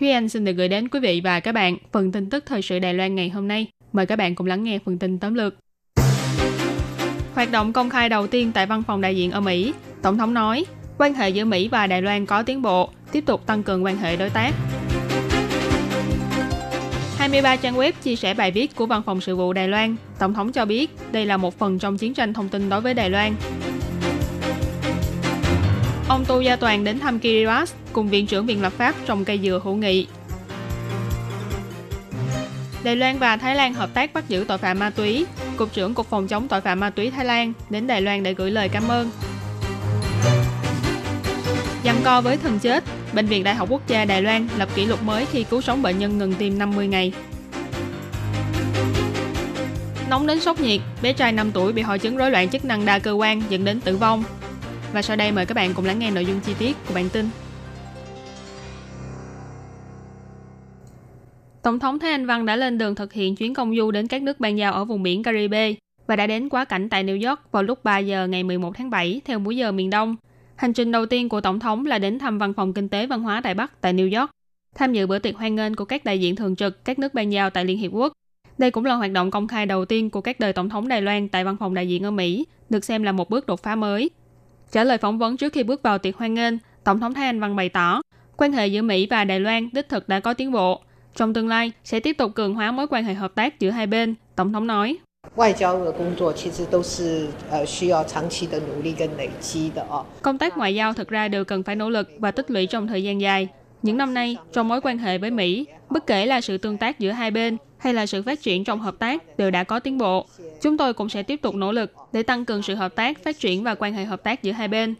Thúy Anh xin được gửi đến quý vị và các bạn phần tin tức thời sự Đài Loan ngày hôm nay. Mời các bạn cùng lắng nghe phần tin tóm lược. Hoạt động công khai đầu tiên tại văn phòng đại diện ở Mỹ, Tổng thống nói, quan hệ giữa Mỹ và Đài Loan có tiến bộ, tiếp tục tăng cường quan hệ đối tác. 23 trang web chia sẻ bài viết của Văn phòng sự vụ Đài Loan. Tổng thống cho biết đây là một phần trong chiến tranh thông tin đối với Đài Loan. Ông Tu Gia Toàn đến thăm Kiribati cùng Viện trưởng Viện Lập pháp trồng cây dừa hữu nghị. Đài Loan và Thái Lan hợp tác bắt giữ tội phạm ma túy. Cục trưởng Cục Phòng chống tội phạm ma túy Thái Lan đến Đài Loan để gửi lời cảm ơn. Giằng co với thần chết, Bệnh viện Đại học Quốc gia Đài Loan lập kỷ lục mới khi cứu sống bệnh nhân ngừng tim 50 ngày. Nóng đến sốc nhiệt, bé trai 5 tuổi bị hội chứng rối loạn chức năng đa cơ quan dẫn đến tử vong. Và sau đây mời các bạn cùng lắng nghe nội dung chi tiết của bản tin. Tổng thống Thái Anh Văn đã lên đường thực hiện chuyến công du đến các nước ban giao ở vùng biển Caribe và đã đến quá cảnh tại New York vào lúc 3 giờ ngày 11 tháng 7 theo múi giờ miền Đông. Hành trình đầu tiên của Tổng thống là đến thăm Văn phòng Kinh tế Văn hóa Đài Bắc tại New York, tham dự bữa tiệc hoan nghênh của các đại diện thường trực các nước ban giao tại Liên Hiệp Quốc. Đây cũng là hoạt động công khai đầu tiên của các đời Tổng thống Đài Loan tại Văn phòng đại diện ở Mỹ, được xem là một bước đột phá mới. Trả lời phỏng vấn trước khi bước vào tiệc hoan nghênh, Tổng thống Thái Anh Văn bày tỏ, quan hệ giữa Mỹ và Đài Loan đích thực đã có tiến bộ. Trong tương lai, sẽ tiếp tục cường hóa mối quan hệ hợp tác giữa hai bên, Tổng thống nói. Công tác ngoại giao thực ra đều cần phải nỗ lực và tích lũy trong thời gian dài. Những năm nay, trong mối quan hệ với Mỹ, bất kể là sự tương tác giữa hai bên hay là sự phát triển trong hợp tác đều đã có tiến bộ. Chúng tôi cũng sẽ tiếp tục nỗ lực để tăng cường sự hợp tác, phát triển và quan hệ hợp tác giữa hai bên.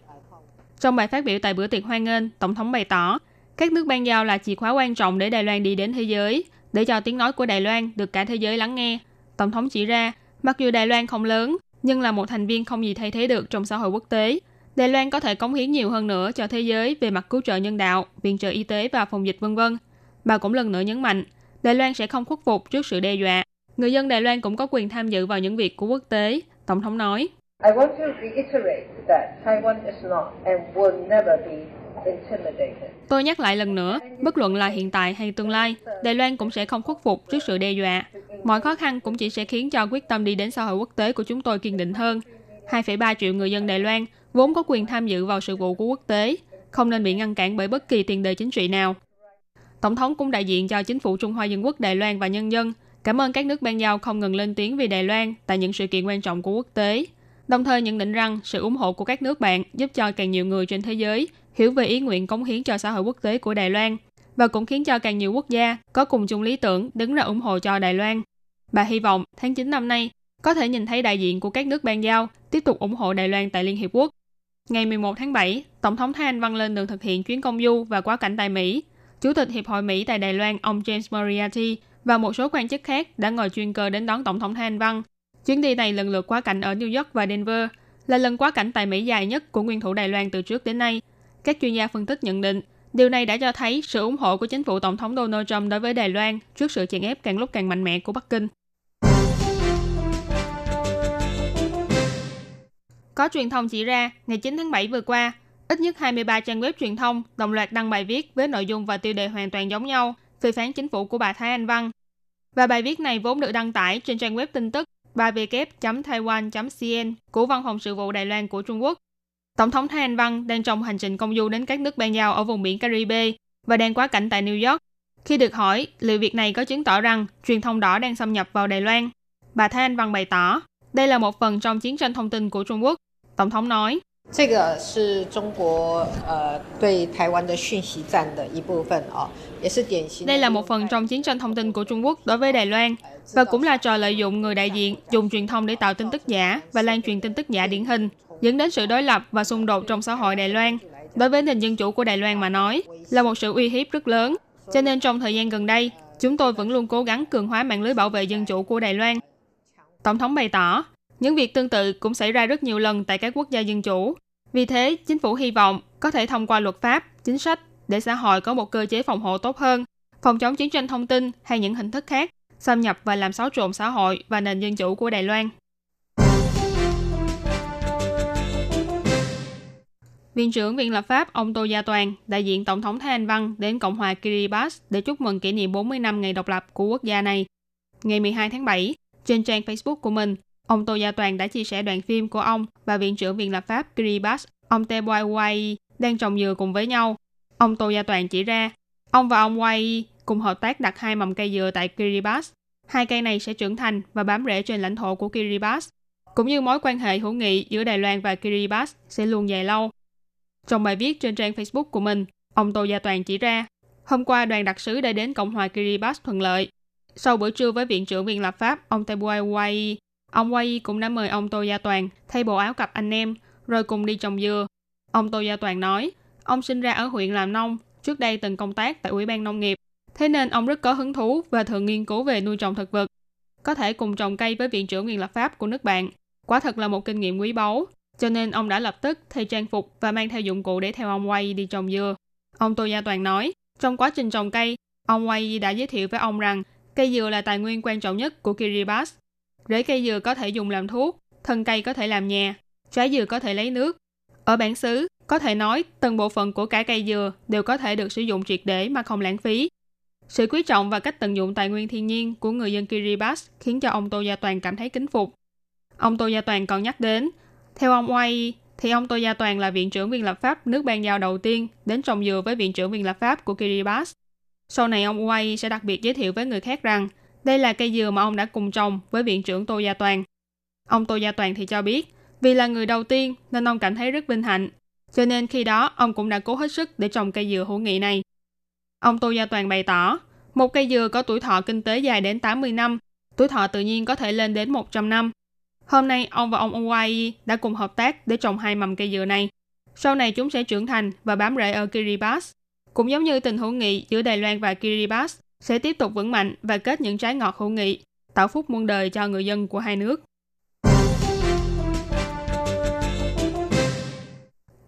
Trong bài phát biểu tại bữa tiệc hoan nghênh, Tổng thống bày tỏ, các nước ban giao là chìa khóa quan trọng để Đài Loan đi đến thế giới, để cho tiếng nói của Đài Loan được cả thế giới lắng nghe. Tổng thống chỉ ra, mặc dù Đài Loan không lớn, nhưng là một thành viên không gì thay thế được trong xã hội quốc tế. Đài Loan có thể cống hiến nhiều hơn nữa cho thế giới về mặt cứu trợ nhân đạo, viện trợ y tế và phòng dịch vân vân. Bà cũng lần nữa nhấn mạnh, Đài Loan sẽ không khuất phục trước sự đe dọa. Người dân Đài Loan cũng có quyền tham dự vào những việc của quốc tế, Tổng thống nói. I want to reiterate that Taiwan is not and will never be. Tôi nhắc lại lần nữa, bất luận là hiện tại hay tương lai, Đài Loan cũng sẽ không khuất phục trước sự đe dọa. Mọi khó khăn cũng chỉ sẽ khiến cho quyết tâm đi đến xã hội quốc tế của chúng tôi kiên định hơn. 2,3 triệu người dân Đài Loan vốn có quyền tham dự vào sự vụ của quốc tế, không nên bị ngăn cản bởi bất kỳ tiền đề chính trị nào. Tổng thống cũng đại diện cho chính phủ Trung Hoa Dân Quốc Đài Loan và nhân dân, cảm ơn các nước ban giao không ngừng lên tiếng vì Đài Loan tại những sự kiện quan trọng của quốc tế. Đồng thời nhận định rằng sự ủng hộ của các nước bạn giúp cho càng nhiều người trên thế giới hiểu về ý nguyện cống hiến cho xã hội quốc tế của Đài Loan và cũng khiến cho càng nhiều quốc gia có cùng chung lý tưởng đứng ra ủng hộ cho Đài Loan. Bà hy vọng tháng 9 năm nay có thể nhìn thấy đại diện của các nước ban giao tiếp tục ủng hộ Đài Loan tại Liên Hiệp Quốc. Ngày 11 tháng 7, Tổng thống Thái Anh Văn lên đường thực hiện chuyến công du và quá cảnh tại Mỹ. Chủ tịch Hiệp hội Mỹ tại Đài Loan ông James Moriarty và một số quan chức khác đã ngồi chuyên cơ đến đón Tổng thống Thái Anh Văn. Chuyến đi này lần lượt quá cảnh ở New York và Denver, là lần quá cảnh tại Mỹ dài nhất của nguyên thủ Đài Loan từ trước đến nay. Các chuyên gia phân tích nhận định, điều này đã cho thấy sự ủng hộ của chính phủ Tổng thống Donald Trump đối với Đài Loan trước sự chèn ép càng lúc càng mạnh mẽ của Bắc Kinh. Có truyền thông chỉ ra, ngày 9 tháng 7 vừa qua, ít nhất 23 trang web truyền thông đồng loạt đăng bài viết với nội dung và tiêu đề hoàn toàn giống nhau phê phán chính phủ của bà Thái Anh Văn. Và bài viết này vốn được đăng tải trên trang web tin tức 3w.taiwan.cn của Văn phòng sự vụ Đài Loan của Trung Quốc. Tổng thống Thái Anh Văn đang trong hành trình công du đến các nước ban giao ở vùng biển Caribe và đang quá cảnh tại New York. Khi được hỏi liệu việc này có chứng tỏ rằng truyền thông đỏ đang xâm nhập vào Đài Loan, bà Thái Anh Văn bày tỏ đây là một phần trong chiến tranh thông tin của Trung Quốc. Tổng thống nói, 这个是中国呃对台湾的讯息战的一部分哦，也是典型。 Đây là một phần trong chiến tranh thông tin của Trung Quốc đối với Đài Loan và cũng là trò lợi dụng người đại diện dùng truyền thông để tạo tin tức giả và lan truyền tin tức giả điển hình, dẫn đến sự đối lập và xung đột trong xã hội Đài Loan. Đối với nền dân chủ của Đài Loan mà nói, là một sự uy hiếp rất lớn. Cho nên trong thời gian gần đây, chúng tôi vẫn luôn cố gắng cường hóa mạng lưới bảo vệ dân chủ của Đài Loan. Tổng thống bày tỏ, những việc tương tự cũng xảy ra rất nhiều lần tại các quốc gia dân chủ. Vì thế, chính phủ hy vọng có thể thông qua luật pháp, chính sách để xã hội có một cơ chế phòng hộ tốt hơn, phòng chống chiến tranh thông tin hay những hình thức khác, xâm nhập và làm xáo trộn xã hội và nền dân chủ của Đài Loan. Viện trưởng Viện Lập pháp ông Tô Gia Toàn, đại diện Tổng thống Thái Anh Văn đến Cộng hòa Kiribati để chúc mừng kỷ niệm 40 năm ngày độc lập của quốc gia này. Ngày 12 tháng 7, trên trang Facebook của mình, ông Tô Gia Toàn đã chia sẻ đoạn phim của ông và Viện trưởng Viện Lập pháp Kiribati, ông Teboy Wai, đang trồng dừa cùng với nhau. Ông Tô Gia Toàn chỉ ra, ông và ông Wai cùng hợp tác đặt hai mầm cây dừa tại Kiribati. Hai cây này sẽ trưởng thành và bám rễ trên lãnh thổ của Kiribati, cũng như mối quan hệ hữu nghị giữa Đài Loan và Kiribati sẽ luôn dài lâu. Trong bài viết trên trang Facebook của mình, ông Tô Gia Toàn chỉ ra, hôm qua đoàn đặc sứ đã đến Cộng hòa Kiribati thuận lợi. Sau bữa trưa với Viện trưởng Viện Lập pháp ông Tebuai Wai, ông Wai cũng đã mời ông Tô Gia Toàn thay bộ áo cặp anh em, rồi cùng đi trồng dừa. Ông Tô Gia Toàn nói, ông sinh ra ở huyện Làm Nông, trước đây từng công tác tại Ủy ban Nông nghiệp. Thế nên ông rất có hứng thú và thường nghiên cứu về nuôi trồng thực vật. Có thể cùng trồng cây với Viện trưởng Viện Lập pháp của nước bạn. Quả thật là một kinh nghiệm quý báu. Cho nên ông đã lập tức thay trang phục và mang theo dụng cụ để theo ông quay đi trồng dừa. Ông Tô Gia Toàn nói, trong quá trình trồng cây, ông quay đã giới thiệu với ông rằng cây dừa là tài nguyên quan trọng nhất của Kiribati. Rễ cây dừa có thể dùng làm thuốc, thân cây có thể làm nhà, trái dừa có thể lấy nước. Ở bản xứ, có thể nói từng bộ phận của cả cây dừa đều có thể được sử dụng triệt để mà không lãng phí. Sự quý trọng và cách tận dụng tài nguyên thiên nhiên của người dân Kiribati khiến cho ông Tô Gia Toàn cảm thấy kính phục. Ông Tô Gia Toàn còn nhắc đến, theo ông Oai, thì ông Tô Gia Toàn là viện trưởng viên lập pháp nước ban giao đầu tiên đến trồng dừa với viện trưởng viên lập pháp của Kiribati. Sau này ông Oai sẽ đặc biệt giới thiệu với người khác rằng đây là cây dừa mà ông đã cùng trồng với viện trưởng Tô Gia Toàn. Ông Tô Gia Toàn thì cho biết, vì là người đầu tiên nên ông cảm thấy rất vinh hạnh. Cho nên khi đó ông cũng đã cố hết sức để trồng cây dừa hữu nghị này. Ông Tô Gia Toàn bày tỏ, một cây dừa có tuổi thọ kinh tế dài đến 80 năm, tuổi thọ tự nhiên có thể lên đến 100 năm. Hôm nay, ông và ông Owai đã cùng hợp tác để trồng hai mầm cây dừa này. Sau này chúng sẽ trưởng thành và bám rễ ở Kiribati. Cũng giống như tình hữu nghị giữa Đài Loan và Kiribati sẽ tiếp tục vững mạnh và kết những trái ngọt hữu nghị, tạo phúc muôn đời cho người dân của hai nước.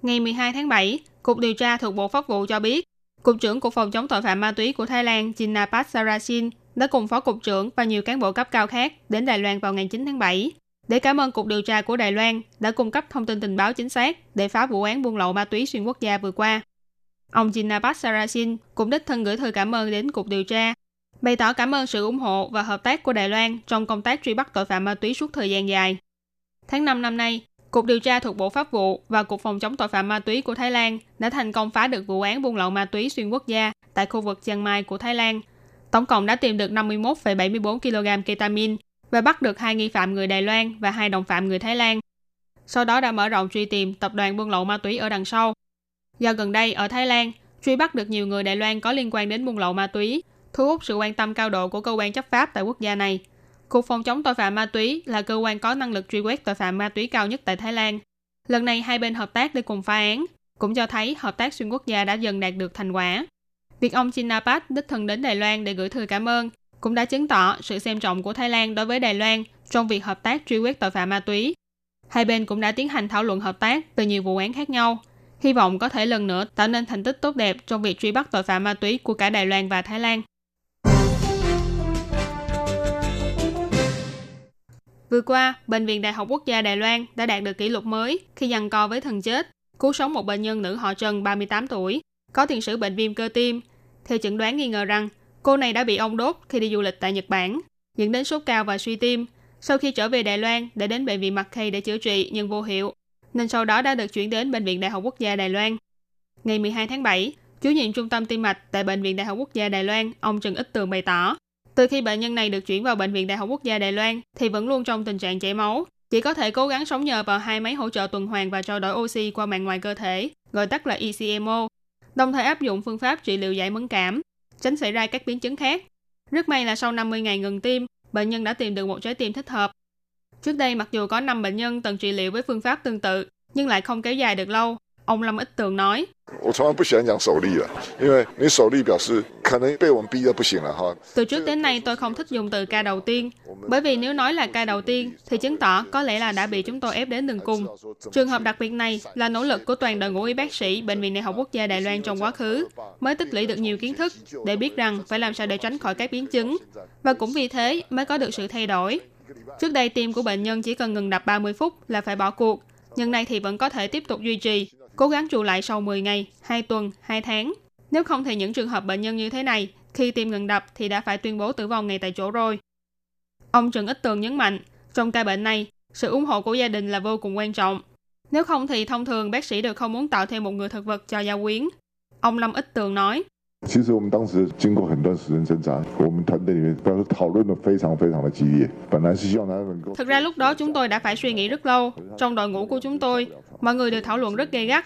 Ngày 12 tháng 7, Cục điều tra thuộc Bộ Pháp vụ cho biết, Cục trưởng Cục phòng chống tội phạm ma túy của Thái Lan Jinnapat Sarasin đã cùng Phó Cục trưởng và nhiều cán bộ cấp cao khác đến Đài Loan vào ngày 9 tháng 7 để cảm ơn Cục điều tra của Đài Loan đã cung cấp thông tin tình báo chính xác để phá vụ án buôn lậu ma túy xuyên quốc gia vừa qua. Ông Jinnapat Sarasin cũng đích thân gửi thư cảm ơn đến Cục điều tra, bày tỏ cảm ơn sự ủng hộ và hợp tác của Đài Loan trong công tác truy bắt tội phạm ma túy suốt thời gian dài. Tháng 5 năm nay, Cục điều tra thuộc Bộ Pháp vụ và Cục phòng chống tội phạm ma túy của Thái Lan đã thành công phá được vụ án buôn lậu ma túy xuyên quốc gia tại khu vực Chiang Mai của Thái Lan. Tổng cộng đã tìm được 51,74 kg ketamine và bắt được hai nghi phạm người Đài Loan và hai đồng phạm người Thái Lan. Sau đó đã mở rộng truy tìm tập đoàn buôn lậu ma túy ở đằng sau. Do gần đây ở Thái Lan, truy bắt được nhiều người Đài Loan có liên quan đến buôn lậu ma túy, thu hút sự quan tâm cao độ của cơ quan chấp pháp tại quốc gia này. Cục phòng chống tội phạm ma túy là cơ quan có năng lực truy quét tội phạm ma túy cao nhất tại Thái Lan. Lần này hai bên hợp tác để cùng phá án, cũng cho thấy hợp tác xuyên quốc gia đã dần đạt được thành quả. Việc ông Chinapat đích thân đến Đài Loan để gửi thư cảm ơn cũng đã chứng tỏ sự xem trọng của Thái Lan đối với Đài Loan trong việc hợp tác truy quét tội phạm ma túy. Hai bên cũng đã tiến hành thảo luận hợp tác từ nhiều vụ án khác nhau, hy vọng có thể lần nữa tạo nên thành tích tốt đẹp trong việc truy bắt tội phạm ma túy của cả Đài Loan và Thái Lan. Vừa qua, Bệnh viện Đại học Quốc gia Đài Loan đã đạt được kỷ lục mới khi giằng co với thần chết, cứu sống một bệnh nhân nữ họ Trần 38 tuổi, có tiền sử bệnh viêm cơ tim. Theo chẩn đoán nghi ngờ rằng, cô này đã bị ong đốt khi đi du lịch tại Nhật Bản, dẫn đến sốt cao và suy tim. Sau khi trở về Đài Loan để đến bệnh viện mặt Mackay để chữa trị nhưng vô hiệu, nên sau đó đã được chuyển đến Bệnh viện Đại học Quốc gia Đài Loan. Ngày 12 tháng 7, Chủ nhiệm trung tâm tim mạch tại Bệnh viện Đại học Quốc gia Đài Loan, ông Trần Ích Tường bày tỏ, từ khi bệnh nhân này được chuyển vào Bệnh viện Đại học Quốc gia Đài Loan thì vẫn luôn trong tình trạng chảy máu, chỉ có thể cố gắng sống nhờ vào hai máy hỗ trợ tuần hoàn và trao đổi oxy qua màng ngoài cơ thể, gọi tắt là ECMO, đồng thời áp dụng phương pháp trị liệu giải mẫn cảm, tránh xảy ra các biến chứng khác. Rất may là sau 50 ngày ngừng tim, bệnh nhân đã tìm được một trái tim thích hợp. Trước đây mặc dù có 5 bệnh nhân từng trị liệu với phương pháp tương tự, nhưng lại không kéo dài được lâu. Ông Lâm Ích Tường nói. Từ trước đến nay tôi không thích dùng từ ca đầu tiên, bởi vì nếu nói là ca đầu tiên thì chứng tỏ có lẽ là đã bị chúng tôi ép đến đường cùng. Trường hợp đặc biệt này là nỗ lực của toàn đội ngũ y bác sĩ Bệnh viện Đại học Quốc gia Đài Loan trong quá khứ mới tích lũy được nhiều kiến thức để biết rằng phải làm sao để tránh khỏi các biến chứng và cũng vì thế mới có được sự thay đổi. Trước đây tim của bệnh nhân chỉ cần ngừng đập 30 phút là phải bỏ cuộc, nhưng nay thì vẫn có thể tiếp tục duy trì, cố gắng trụ lại sau 10 ngày, 2 tuần, 2 tháng. Nếu không thì những trường hợp bệnh nhân như thế này, khi tim ngừng đập thì đã phải tuyên bố tử vong ngay tại chỗ rồi. Ông Trần Ích Tường nhấn mạnh, trong ca bệnh này, sự ủng hộ của gia đình là vô cùng quan trọng. Nếu không thì thông thường bác sĩ đều không muốn tạo thêm một người thực vật cho gia quyến. Ông Lâm Ích Tường nói, 其实我们当时经过很段时间挣扎，我们团队里面当时讨论的非常非常的激烈。本来是希望他能够 Thực ra lúc đó chúng tôi đã phải suy nghĩ rất lâu. Trong đội ngũ của chúng tôi, mọi người đều thảo luận rất gay gắt.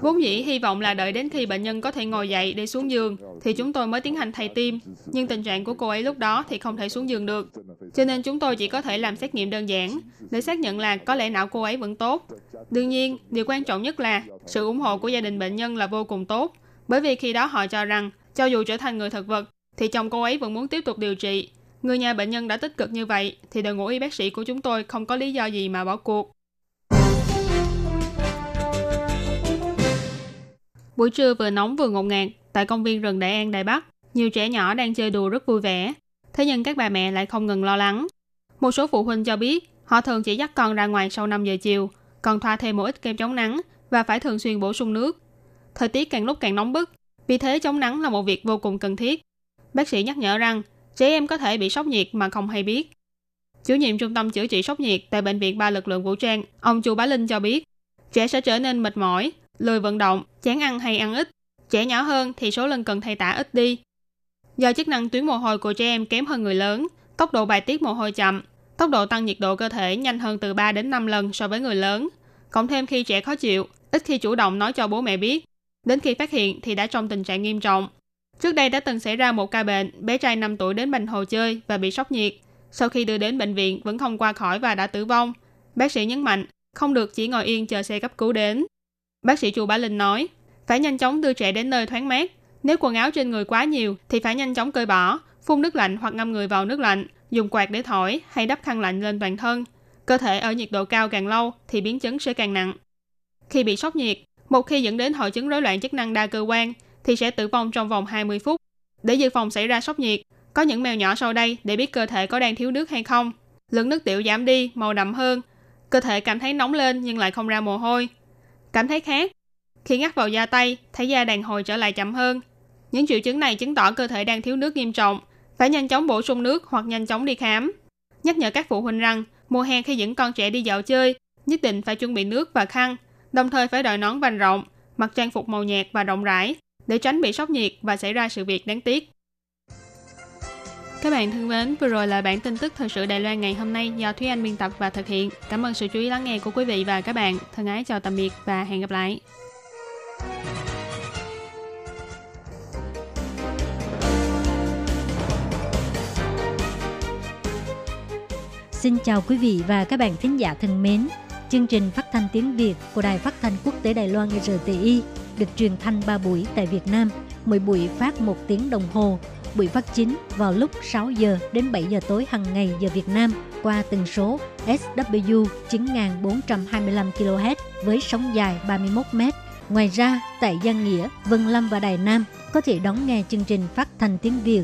Vốn dĩ hy vọng là đợi đến khi bệnh nhân có thể ngồi dậy để xuống giường, thì chúng tôi mới tiến hành thay tim. Nhưng tình trạng của cô ấy lúc đó thì không thể xuống giường được. Cho nên chúng tôi chỉ có thể làm xét nghiệm đơn giản để xác nhận là có lẽ não cô ấy vẫn tốt. Đương nhiên, điều quan trọng nhất là sự ủng hộ của gia đình bệnh nhân là vô cùng tốt. Bởi vì khi đó họ cho rằng, cho dù trở thành người thực vật, thì chồng cô ấy vẫn muốn tiếp tục điều trị. Người nhà bệnh nhân đã tích cực như vậy, thì đội ngũ y bác sĩ của chúng tôi không có lý do gì mà bỏ cuộc. Buổi trưa vừa nóng vừa ngột ngạt, tại công viên rừng Đại An Đài Bắc, nhiều trẻ nhỏ đang chơi đùa rất vui vẻ. Thế nhưng các bà mẹ lại không ngừng lo lắng. Một số phụ huynh cho biết, họ thường chỉ dắt con ra ngoài sau 5 giờ chiều, còn thoa thêm một ít kem chống nắng và phải thường xuyên bổ sung nước. Thời tiết càng lúc càng nóng bức, vì thế chống nắng là một việc vô cùng cần thiết. Bác sĩ nhắc nhở rằng, trẻ em có thể bị sốc nhiệt mà không hay biết. Chủ nhiệm trung tâm chữa trị sốc nhiệt tại Bệnh viện Ba Lực lượng Vũ trang, ông Chu Bá Linh cho biết, trẻ sẽ trở nên mệt mỏi, lười vận động, chán ăn hay ăn ít. Trẻ nhỏ hơn thì số lần cần thay tả ít đi. Do chức năng tuyến mồ hôi của trẻ em kém hơn người lớn, tốc độ bài tiết mồ hôi chậm, tốc độ tăng nhiệt độ cơ thể nhanh hơn từ 3 đến 5 lần so với người lớn. Cộng thêm khi trẻ khó chịu, ít khi chủ động nói cho bố mẹ biết, đến khi phát hiện thì đã trong tình trạng nghiêm trọng. Trước đây đã từng xảy ra một ca bệnh, bé trai 5 tuổi đến Bành Hồ chơi và bị sốc nhiệt. Sau khi đưa đến bệnh viện vẫn không qua khỏi và đã tử vong. Bác sĩ nhấn mạnh, không được chỉ ngồi yên chờ xe cấp cứu đến. Bác sĩ Chu Bá Linh nói, phải nhanh chóng đưa trẻ đến nơi thoáng mát. Nếu quần áo trên người quá nhiều thì phải nhanh chóng cởi bỏ, phun nước lạnh hoặc ngâm người vào nước lạnh, dùng quạt để thổi hay đắp khăn lạnh lên toàn thân. Cơ thể ở nhiệt độ cao càng lâu thì biến chứng sẽ càng nặng. Khi bị sốc nhiệt, một khi dẫn đến hội chứng rối loạn chức năng đa cơ quan thì sẽ tử vong trong vòng 20 phút. Để dự phòng xảy ra sốc nhiệt, có những mèo nhỏ sau đây để biết cơ thể có đang thiếu nước hay không. Lượng nước tiểu giảm đi, màu đậm hơn. Cơ thể cảm thấy nóng lên nhưng lại không ra mồ hôi. Cảm thấy khác. Khi ngắt vào da tay, thấy da đàn hồi trở lại chậm hơn. Những triệu chứng này chứng tỏ cơ thể đang thiếu nước nghiêm trọng, phải nhanh chóng bổ sung nước hoặc nhanh chóng đi khám. Nhắc nhở các phụ huynh rằng, mùa hè khi dẫn con trẻ đi dạo chơi, nhất định phải chuẩn bị nước và khăn, đồng thời phải đội nón vành rộng, mặc trang phục màu nhạt và rộng rãi để tránh bị sốc nhiệt và xảy ra sự việc đáng tiếc. Các bạn thân mến, vừa rồi là bản tin tức thời sự Đài Loan ngày hôm nay do Thúy Anh biên tập và thực hiện. Cảm ơn sự chú ý lắng nghe của quý vị và các bạn. Thân ái chào tạm biệt và hẹn gặp lại. Xin chào quý vị và các bạn thính giả thân mến. Chương trình phát thanh tiếng Việt của Đài Phát thanh Quốc tế Đài Loan RTI được truyền thanh 3 buổi tại Việt Nam, mỗi buổi phát 1 tiếng đồng hồ. Buổi phát chính vào lúc 6 giờ đến 7 giờ tối hàng ngày giờ Việt Nam qua tần số SW 9425 kHz với sóng dài 31 m. Ngoài ra, tại Giang Nghĩa, Vân Lâm và Đài Nam có thể đón nghe chương trình phát thanh tiếng Việt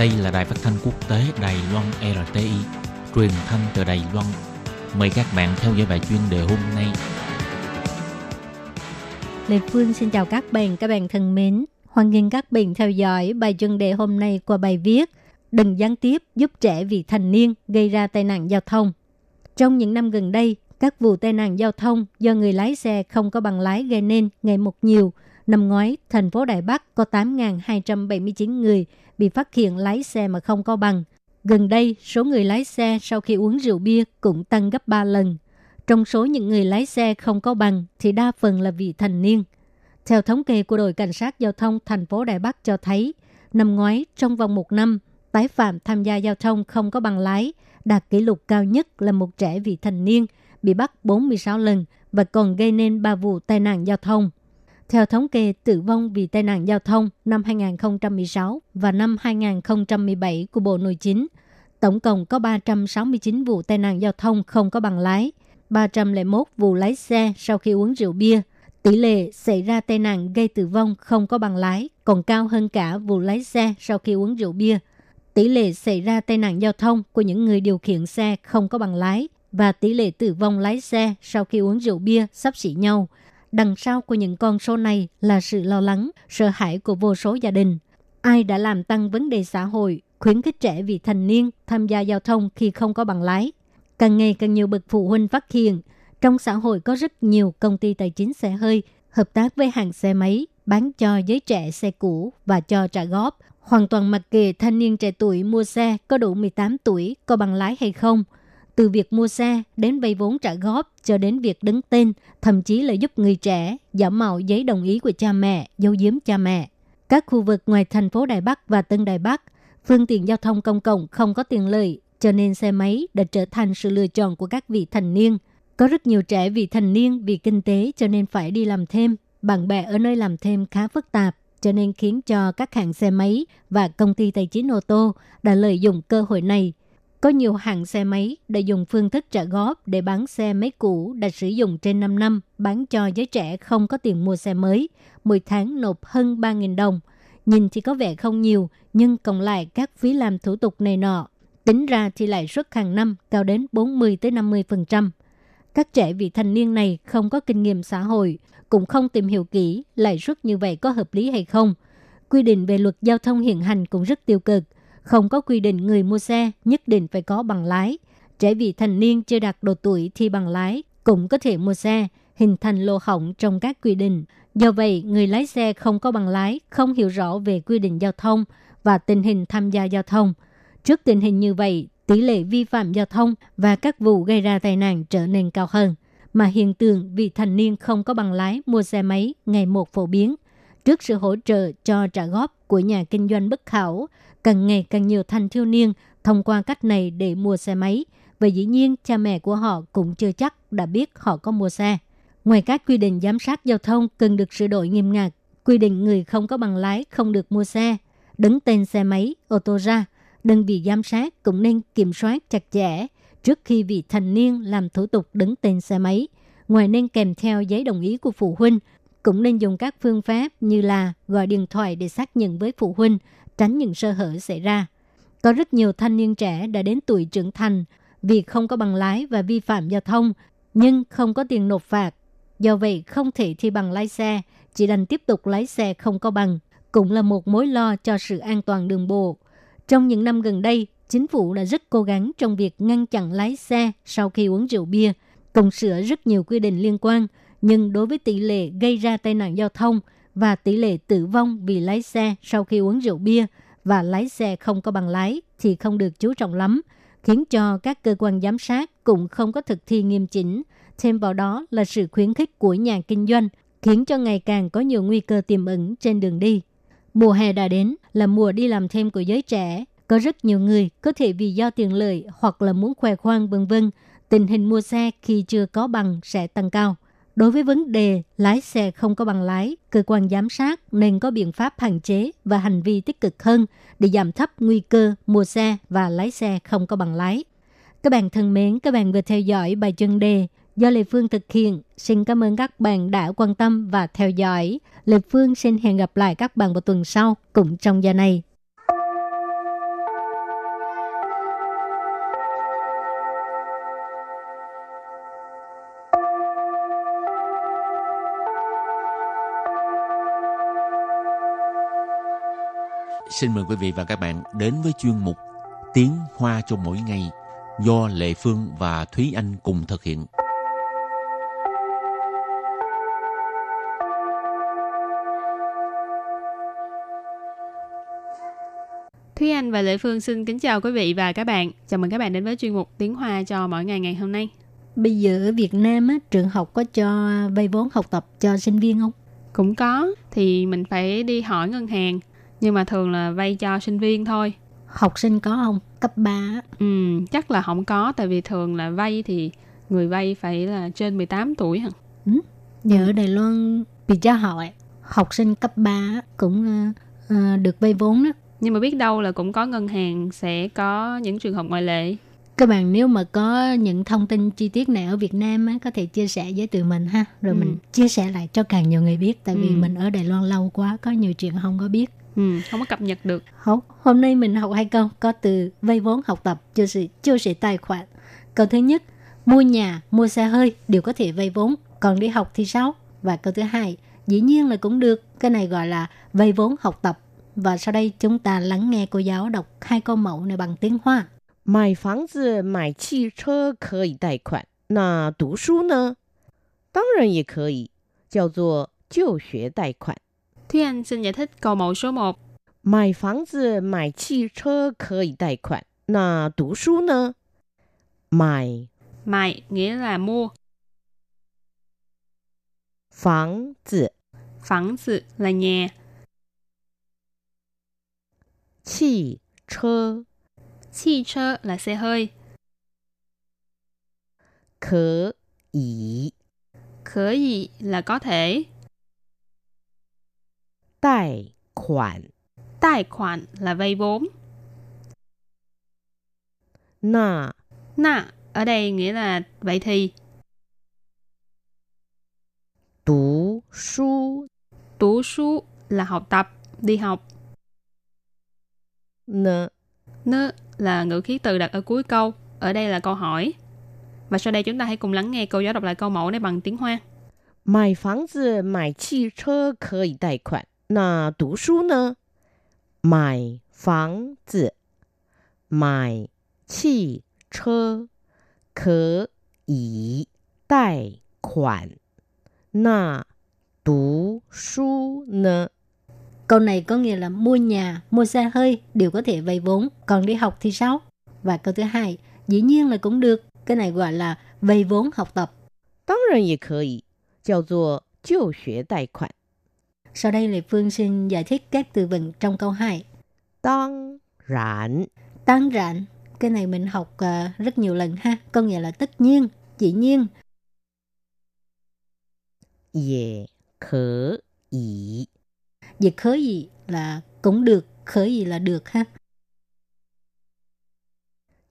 Đây là đài phát thanh quốc tế Đài Loan RTI, truyền thanh từ Đài Loan. Mời các bạn theo dõi bài chuyên đề hôm nay. Lê Phương xin chào các bạn, các bạn thân mến. Hoan nghênh các bạn theo dõi bài chuyên đề hôm nay qua bài viết Đừng gián tiếp giúp trẻ vị thành niên gây ra tai nạn giao thông. Trong những năm gần đây, các vụ tai nạn giao thông do người lái xe không có bằng lái gây nên ngày một nhiều. Năm ngoái, thành phố Đài Bắc có 8.279 người bị phát hiện lái xe mà không có bằng. Gần đây, số người lái xe sau khi uống rượu bia cũng tăng gấp 3 lần. Trong số những người lái xe không có bằng thì đa phần là vị thành niên. Theo thống kê của đội cảnh sát giao thông thành phố Đài Bắc cho thấy, năm ngoái trong vòng một năm, tái phạm tham gia giao thông không có bằng lái đạt kỷ lục cao nhất là một trẻ vị thành niên bị bắt 46 lần và còn gây nên 3 vụ tai nạn giao thông. Theo thống kê tử vong vì tai nạn giao thông năm 2016 và năm 2017 của Bộ Nội chính, tổng cộng có 369 vụ tai nạn giao thông không có bằng lái, 301 vụ lái xe sau khi uống rượu bia. Tỷ lệ xảy ra tai nạn gây tử vong không có bằng lái còn cao hơn cả vụ lái xe sau khi uống rượu bia. Tỷ lệ xảy ra tai nạn giao thông của những người điều khiển xe không có bằng lái và tỷ lệ tử vong lái xe sau khi uống rượu bia sắp xỉ nhau – đằng sau của những con số này là sự lo lắng, sợ hãi của vô số gia đình. Ai đã làm tăng vấn đề xã hội, khuyến khích trẻ vị thành niên tham gia giao thông khi không có bằng lái? Càng ngày càng nhiều bậc phụ huynh phát hiện, trong xã hội có rất nhiều công ty tài chính xe hơi hợp tác với hàng xe máy, bán cho giới trẻ xe cũ và cho trả góp, hoàn toàn mặc kệ thanh niên trẻ tuổi mua xe có đủ 18 tuổi có bằng lái hay không – từ việc mua xe đến vay vốn trả góp cho đến việc đứng tên, thậm chí là giúp người trẻ giả mạo giấy đồng ý của cha mẹ, dấu giếm cha mẹ. Các khu vực ngoài thành phố Đài Bắc và Tân Đài Bắc, phương tiện giao thông công cộng không có tiền lợi, cho nên xe máy đã trở thành sự lựa chọn của các vị thành niên. Có rất nhiều trẻ vị thành niên vì kinh tế cho nên phải đi làm thêm. Bạn bè ở nơi làm thêm khá phức tạp, cho nên khiến cho các hãng xe máy và công ty tài chính ô tô đã lợi dụng cơ hội này có nhiều hãng xe máy đã dùng phương thức trả góp để bán xe máy cũ đã sử dụng trên 5 năm bán cho giới trẻ không có tiền mua xe mới, mỗi tháng nộp hơn 3.000 đồng. Nhìn thì có vẻ không nhiều, nhưng cộng lại các phí làm thủ tục này nọ. Tính ra thì lãi suất hàng năm cao đến 40-50%. Các trẻ vị thành niên này không có kinh nghiệm xã hội, cũng không tìm hiểu kỹ lãi suất như vậy có hợp lý hay không. Quy định về luật giao thông hiện hành cũng rất tiêu cực – không có quy định người mua xe nhất định phải có bằng lái. Trẻ vị thành niên chưa đạt độ tuổi thi bằng lái cũng có thể mua xe, hình thành lô hỏng trong các quy định. Do vậy, người lái xe không có bằng lái, không hiểu rõ về quy định giao thông và tình hình tham gia giao thông. Trước tình hình như vậy, tỷ lệ vi phạm giao thông và các vụ gây ra tai nạn trở nên cao hơn, mà hiện tượng vị thành niên không có bằng lái mua xe máy ngày một phổ biến. Trước sự hỗ trợ cho trả góp của nhà kinh doanh bất khảo, càng ngày càng nhiều thanh thiếu niên thông qua cách này để mua xe máy và dĩ nhiên cha mẹ của họ cũng chưa chắc đã biết họ có mua xe. Ngoài các quy định giám sát giao thông cần được sửa đổi nghiêm ngặt, quy định người không có bằng lái không được mua xe, đứng tên xe máy, ô tô ra, đơn vị giám sát cũng nên kiểm soát chặt chẽ trước khi vị thành niên làm thủ tục đứng tên xe máy. Ngoài nên kèm theo giấy đồng ý của phụ huynh, cũng nên dùng các phương pháp như là gọi điện thoại để xác nhận với phụ huynh tránh những sơ hở xảy ra. Có rất nhiều thanh niên trẻ đã đến tuổi trưởng thành vì không có bằng lái và vi phạm giao thông, nhưng không có tiền nộp phạt. Do vậy không thể thi bằng lái xe, chỉ đành tiếp tục lái xe không có bằng, cũng là một mối lo cho sự an toàn đường bộ. Trong những năm gần đây, chính phủ đã rất cố gắng trong việc ngăn chặn lái xe sau khi uống rượu bia, cùng sửa rất nhiều quy định liên quan, nhưng đối với tỷ lệ gây ra tai nạn giao thông – và tỷ lệ tử vong vì lái xe sau khi uống rượu bia và lái xe không có bằng lái thì không được chú trọng lắm, khiến cho các cơ quan giám sát cũng không có thực thi nghiêm chỉnh. Thêm vào đó là sự khuyến khích của nhà kinh doanh, khiến cho ngày càng có nhiều nguy cơ tiềm ẩn trên đường đi. Mùa hè đã đến là mùa đi làm thêm của giới trẻ. Có rất nhiều người có thể vì do tiền lợi hoặc là muốn khoe khoang vân vân, tình hình mua xe khi chưa có bằng sẽ tăng cao. Đối với vấn đề lái xe không có bằng lái, cơ quan giám sát nên có biện pháp hạn chế và hành vi tích cực hơn để giảm thấp nguy cơ mua xe và lái xe không có bằng lái. Các bạn thân mến, các bạn vừa theo dõi bài chân đề do Lê Phương thực hiện. Xin cảm ơn các bạn đã quan tâm và theo dõi. Lê Phương xin hẹn gặp lại các bạn vào tuần sau cũng trong giờ này. Xin mời quý vị và các bạn đến với chuyên mục Tiếng Hoa cho mỗi ngày do Lệ Phương và Thúy Anh cùng thực hiện. Thúy Anh và Lệ Phương xin kính chào quý vị và các bạn. Chào mừng các bạn đến với chuyên mục Tiếng Hoa cho mỗi ngày ngày hôm nay. Bây giờ ở Việt Nam á, trường học có cho vay vốn học tập cho sinh viên không? Cũng có, thì mình phải đi hỏi ngân hàng. Nhưng mà thường là vay cho sinh viên thôi. Học sinh có không? Cấp 3 Ừ, chắc là không có, tại vì thường là vay thì người vay phải là trên 18 tuổi hả? Ừ. Giờ ở Đài Loan bị cho hỏi học sinh cấp 3 cũng uh, uh, được vay vốn đó. Nhưng mà biết đâu là cũng có ngân hàng sẽ có những trường hợp ngoại lệ. Các bạn nếu mà có những thông tin chi tiết này ở Việt Nam á, có thể chia sẻ với tụi mình ha. Rồi Ừ. mình chia sẻ lại cho càng nhiều người biết. Tại vì Ừ. mình ở Đài Loan lâu quá, có nhiều chuyện không có biết. Ừ, không có cập nhật được. Hậu, hôm nay mình học hai câu có từ vay vốn học tập, 就是就是贷款. Câu thứ nhất, mua nhà, mua xe hơi đều có thể vay vốn, còn đi học thì sao? Và câu thứ hai, dĩ nhiên là cũng được, cái này gọi là vay vốn học tập. Và sau đây chúng ta lắng nghe cô giáo đọc hai câu mẫu này bằng tiếng Hoa. 买房子、买汽车可以贷款，那读书呢？当然也可以，叫做就学贷款。 Thúy Anh xin giải thích câu mẫu số 1. Mài phẳng zi, mài chi chơ, có thể đài khoản. Nà đú su nè? Mài. Mài nghĩa là mua. Phẳng zi. Phẳng zi là nhà. Chi chơ. Chi chơ là xe hơi. Có thể. Có thể là có thể. Tài khoản Tài khoản là vay vốn. Nà Nà ở đây nghĩa là vậy thì. Tú su Tú su là học tập, đi học. Nơ Nơ là ngữ khí từ đặt ở cuối câu. Ở đây là câu hỏi. Và sau đây chúng ta hãy cùng lắng nghe cô giáo đọc lại câu mẫu này bằng tiếng Hoa. Mài phẳng zi, mài chi chơ, có tài khoản. 那读书呢？买房子、买汽车可以贷款，那读书呢？ Câu này có nghĩa là mua nhà, mua xe hơi đều có thể vay vốn, còn đi học thì sao? Và câu thứ hai, dĩ nhiên là cũng được, cái này gọi là vay vốn học tập. 当然也可以，叫做就学贷款。 sau đây Lệ Phương xin giải thích các từ vựng trong câu 2. Tăng rạn. Tăng rạn. Cái này mình học uh, rất nhiều lần ha. Có nghĩa là tất nhiên, dĩ nhiên. Dễ khở ý. Dễ khở ý là cũng được, khở ý là được ha.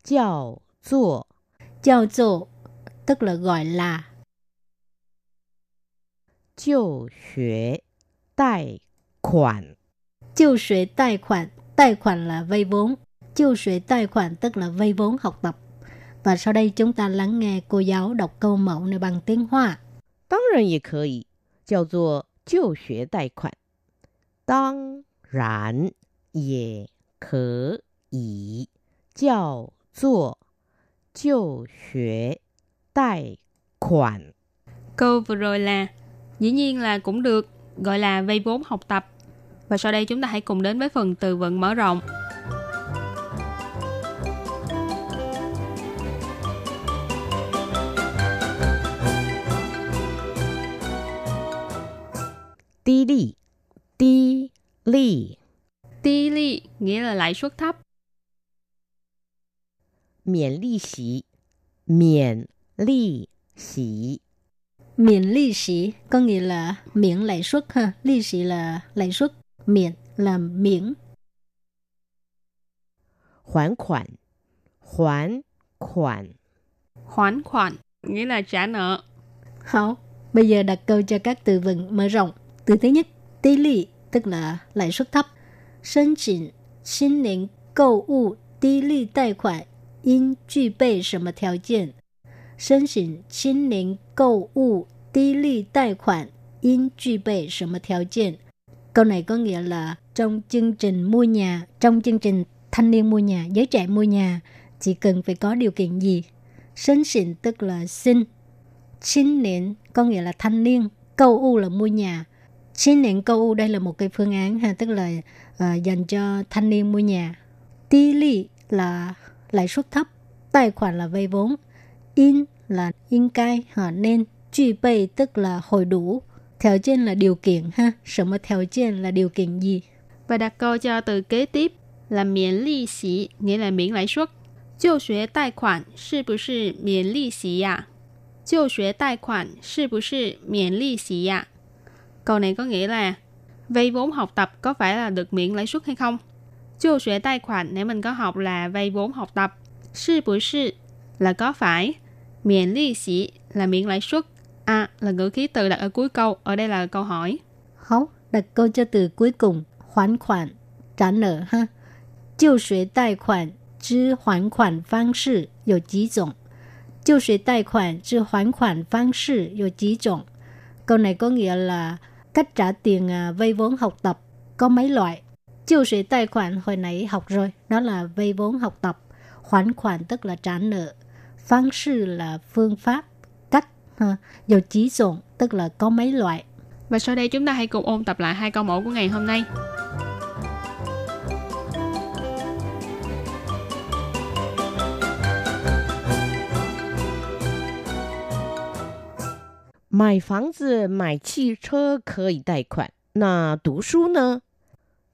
Chào dụ. Chào dụ tức là gọi là. Chào 贷款。 chiêu xuế tài khoản. Tài khoản là vay vốn. Chiêu xuế tài khoản tức là vay vốn học tập. Và sau đây chúng ta lắng nghe cô giáo đọc câu mẫu này bằng tiếng Hoa. 当然也可以，叫做就学贷款。当然也可以，叫做就学贷款。 Câu vừa rồi là dĩ nhiên là cũng được, gọi là vay vốn học tập. Và sau đây chúng ta hãy cùng đến với phần từ vựng mở rộng. Tí lì, tí lì. Tí lì nghĩa là lãi suất thấp. Miễn lì xí, miễn lì xí Miễn ly sĩ có nghĩa là miễn lãi suất ha. Ly sĩ là lãi suất, miễn là miễn. 还款，还款， khoản khoản nghĩa là trả nợ. Hảo, bây giờ đặt câu cho các từ vựng mở rộng. Từ thứ nhất, tí lị tức là lãi suất thấp.申请新年购物低利贷款应具备什么条件？申请新年 购物低利贷款应具备什么条件？Câu này có nghĩa là trong chương trình mua nhà, trong chương trình thanh niên mua nhà, giới trẻ mua nhà, chỉ cần phải có điều kiện gì? Sinh xịn tức là sinh, chín niên có nghĩa là thanh niên, câu u là mua nhà. Chín niên câu u đây là một cái phương án ha, tức là uh, dành cho thanh niên mua nhà. Tỷ lệ là lãi suất thấp, tài khoản là vay vốn, in là in cai, ha, nên, truy bày tức là hồi đủ, theo trên là điều kiện ha,什么条件 là điều kiện gì. Và đặt câu cho từ kế tiếp là miễn利息, nghĩa là miễn lãi suất. 就学贷款是不是免利息呀？就学贷款是不是免利息呀？Câu này có nghĩa là vay vốn học tập có phải là được miễn lãi suất hay không? 就学贷款 nếu mình có học là vay vốn học tập. 是不是 là có phải. Miễn lý sĩ là miễn lãi suất. A là ngữ khí từ đặt ở cuối câu. Ở đây là câu hỏi. Hấu, đặt câu cho từ cuối cùng. Hoàn khoản, trả nợ ha. Chiêu xuế tài khoản, chứ hoàn khoản phương sự, có chí dụng. Chiêu xuế tài khoản, chứ hoàn khoản phương sự, có chí dụng. Câu này có nghĩa là cách trả tiền à, vay vốn học tập có mấy loại. Chiêu xuế tài khoản hồi nãy học rồi, đó là vay vốn học tập. Khoản khoản tức là trả nợ. Phương sư là phương pháp, cách. Ha. Dầu chỉ dụng tức là có mấy loại. Và sau đây chúng ta hãy cùng ôn tập lại hai câu mẫu của ngày hôm nay. 买房子、买汽车可以贷款，那读书呢？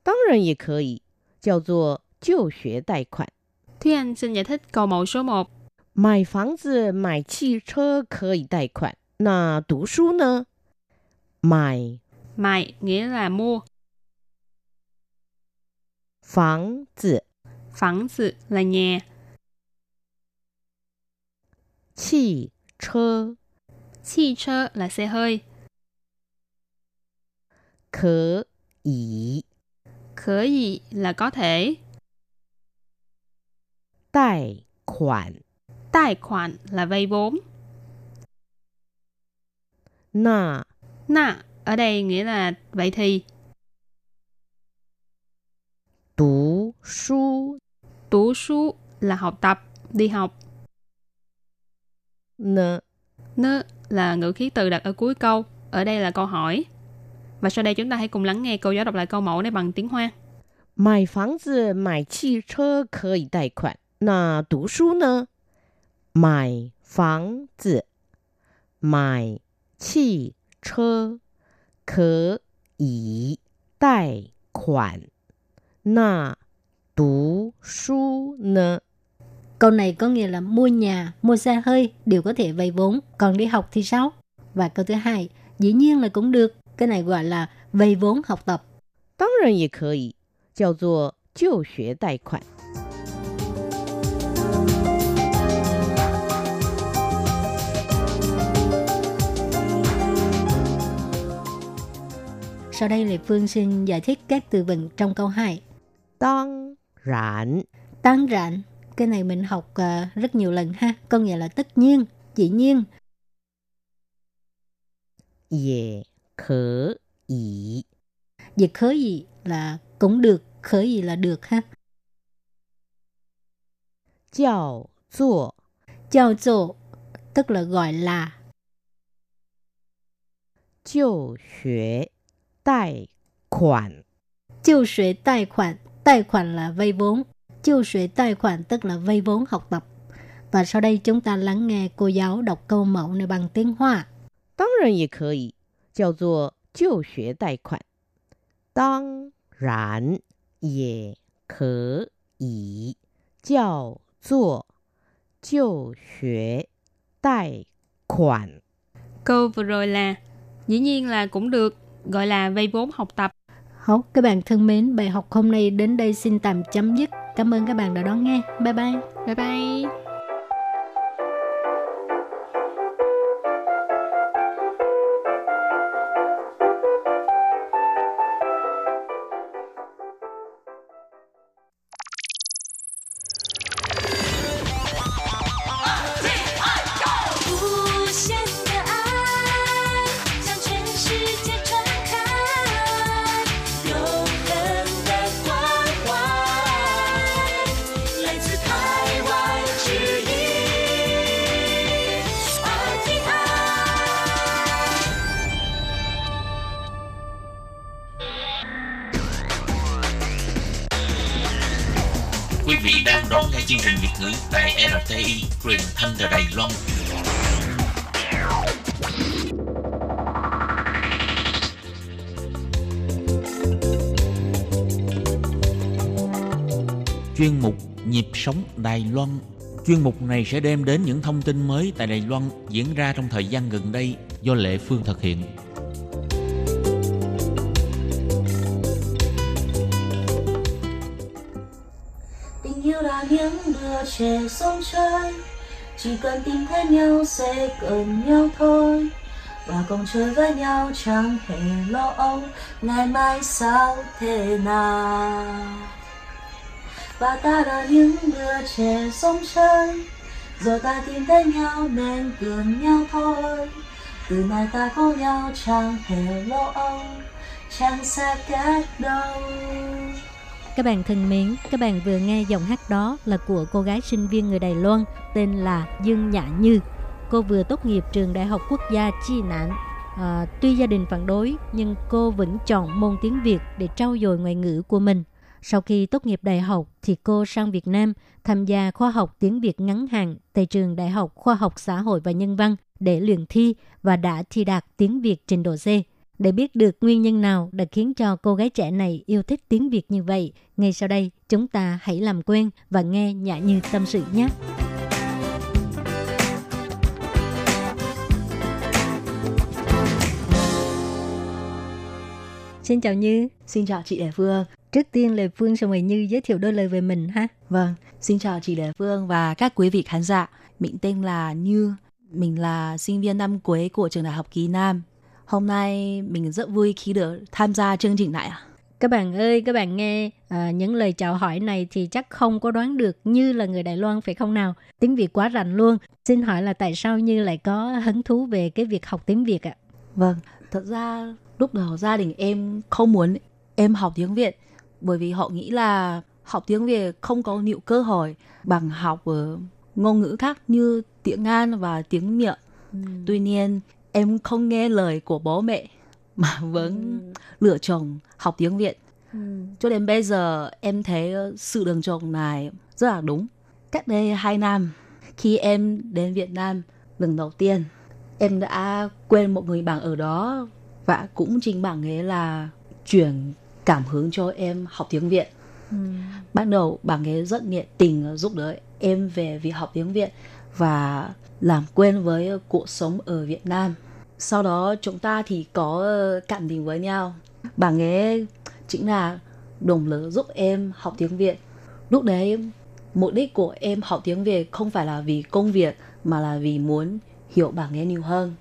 当然也可以，叫做就学贷款。 Thúy Anh xin giải thích câu mẫu số 1. 买房子、买汽车可以贷款，那读书呢？买 Mày nghĩa là mua, 房子、 phẳng sự là nhà, 汽车 chi chơ là xe hơi, 可以 khở gì là có thể, 贷款， Tài khoản là vay vốn. Nà. Nà ở đây nghĩa là vậy thì. Tú su. Tú su là học tập, đi học. Nơ. Nơ là ngữ khí từ đặt ở cuối câu. Ở đây là câu hỏi. Và sau đây chúng ta hãy cùng lắng nghe cô giáo đọc lại câu mẫu này bằng tiếng Hoa. Mài phẳng zi, mài chi chơ, có tài khoản. Nà, tú su nơ? 买房子、买汽车可以贷款，那读书呢？ Câu này có nghĩa là mua nhà, mua xe hơi đều có thể vay vốn, còn đi học thì sao? Và câu thứ hai, dĩ nhiên là cũng được. Cái này gọi là vay vốn học tập. 当然也可以，叫做就学贷款。 Sau đây Lệ Phương xin giải thích các từ vựng trong câu 2. Tăng rạn Tăng rạn Cái này mình học uh, rất nhiều lần ha. Có nghĩa là tất nhiên, dĩ nhiên. Dễ khở ý Dễ khở ý là cũng được, khở ý là được ha. Chào dụ Chào dụ tức là gọi là. Chào 贷款。 chiêu xuế tài khoản. Tài khoản là vay vốn. Chiêu xuế tài khoản tức là vay vốn học tập. Và sau đây chúng ta lắng nghe cô giáo đọc câu mẫu này bằng tiếng Hoa. 当然也可以，叫做就学贷款。当然也可以，叫做就学贷款。 Câu vừa rồi là dĩ nhiên là cũng được, gọi là vay vốn học tập. Hấu, các bạn thân mến, bài học hôm nay đến đây xin tạm chấm dứt. Cảm ơn các bạn đã đón nghe. Bye bye. Bye bye! Chương trình Việt ngữ tại RTI truyền thanh từ Đài Loan. Chuyên mục Nhịp sống Đài Loan Chuyên mục này sẽ đem đến những thông tin mới tại Đài Loan diễn ra trong thời gian gần đây do Lệ Phương thực hiện. Trẻ sông chơi. Chỉ cần tìm thấy nhau sẽ cần nhau thôi. Và cùng chơi với nhau chẳng hề lo âu. Ngày mai sao thế nào? Và ta là những đứa trẻ sông chơi. Giờ ta tìm thấy nhau nên gần nhau thôi. Từ nay ta có nhau chẳng hề lo âu. Chẳng xa cách đâu. Các bạn thân mến, các bạn vừa nghe giọng hát đó là của cô gái sinh viên người Đài Loan tên là Dương Nhã Như. Cô vừa tốt nghiệp trường Đại học Quốc gia Chi Nạn. À, tuy gia đình phản đối nhưng cô vẫn chọn môn tiếng Việt để trau dồi ngoại ngữ của mình. Sau khi tốt nghiệp đại học thì cô sang Việt Nam tham gia khoa học tiếng Việt ngắn hạn tại trường Đại học Khoa học Xã hội và Nhân văn để luyện thi và đã thi đạt tiếng Việt trình độ C. Để biết được nguyên nhân nào đã khiến cho cô gái trẻ này yêu thích tiếng Việt như vậy, ngay sau đây chúng ta hãy làm quen và nghe Nhã Như tâm sự nhé. Xin chào Như. Xin chào chị Lệ Phương. Trước tiên Lệ Phương xin mời Như giới thiệu đôi lời về mình ha. Vâng, xin chào chị Lệ Phương và các quý vị khán giả. Mình tên là Như, mình là sinh viên năm cuối của trường đại học Kỳ Nam. Hôm nay mình rất vui khi được tham gia chương trình này. Các bạn ơi, các bạn nghe à, những lời chào hỏi này thì chắc không có đoán được Như là người Đài Loan phải không nào? Tiếng Việt quá rành luôn. Xin hỏi là tại sao Như lại có hứng thú về cái việc học tiếng Việt ạ? Vâng, thật ra lúc đầu gia đình em không muốn em học tiếng Việt bởi vì họ nghĩ là học tiếng Việt không có nhiều cơ hội bằng học ở ngôn ngữ khác như tiếng Anh và tiếng Nhật. Ừ. Tuy nhiên em không nghe lời của bố mẹ mà vẫn ừ. lựa chọn học tiếng Việt. Ừ. Cho đến bây giờ em thấy sự đường chọn này rất là đúng. Cách đây 2 năm khi em đến Việt Nam lần đầu tiên em đã quên một người bạn ở đó và cũng chính bạn ấy là chuyển cảm hứng cho em học tiếng Việt. Ừ. Ban đầu bạn ấy rất nhiệt tình giúp đỡ em về việc học tiếng Việt và làm quen với cuộc sống ở Việt Nam. Sau đó chúng ta thì có cảm tình với nhau. Bạn ấy chính là đồng lực giúp em học tiếng Việt. Lúc đấy mục đích của em học tiếng Việt không phải là vì công việc mà là vì muốn hiểu bạn ấy nhiều hơn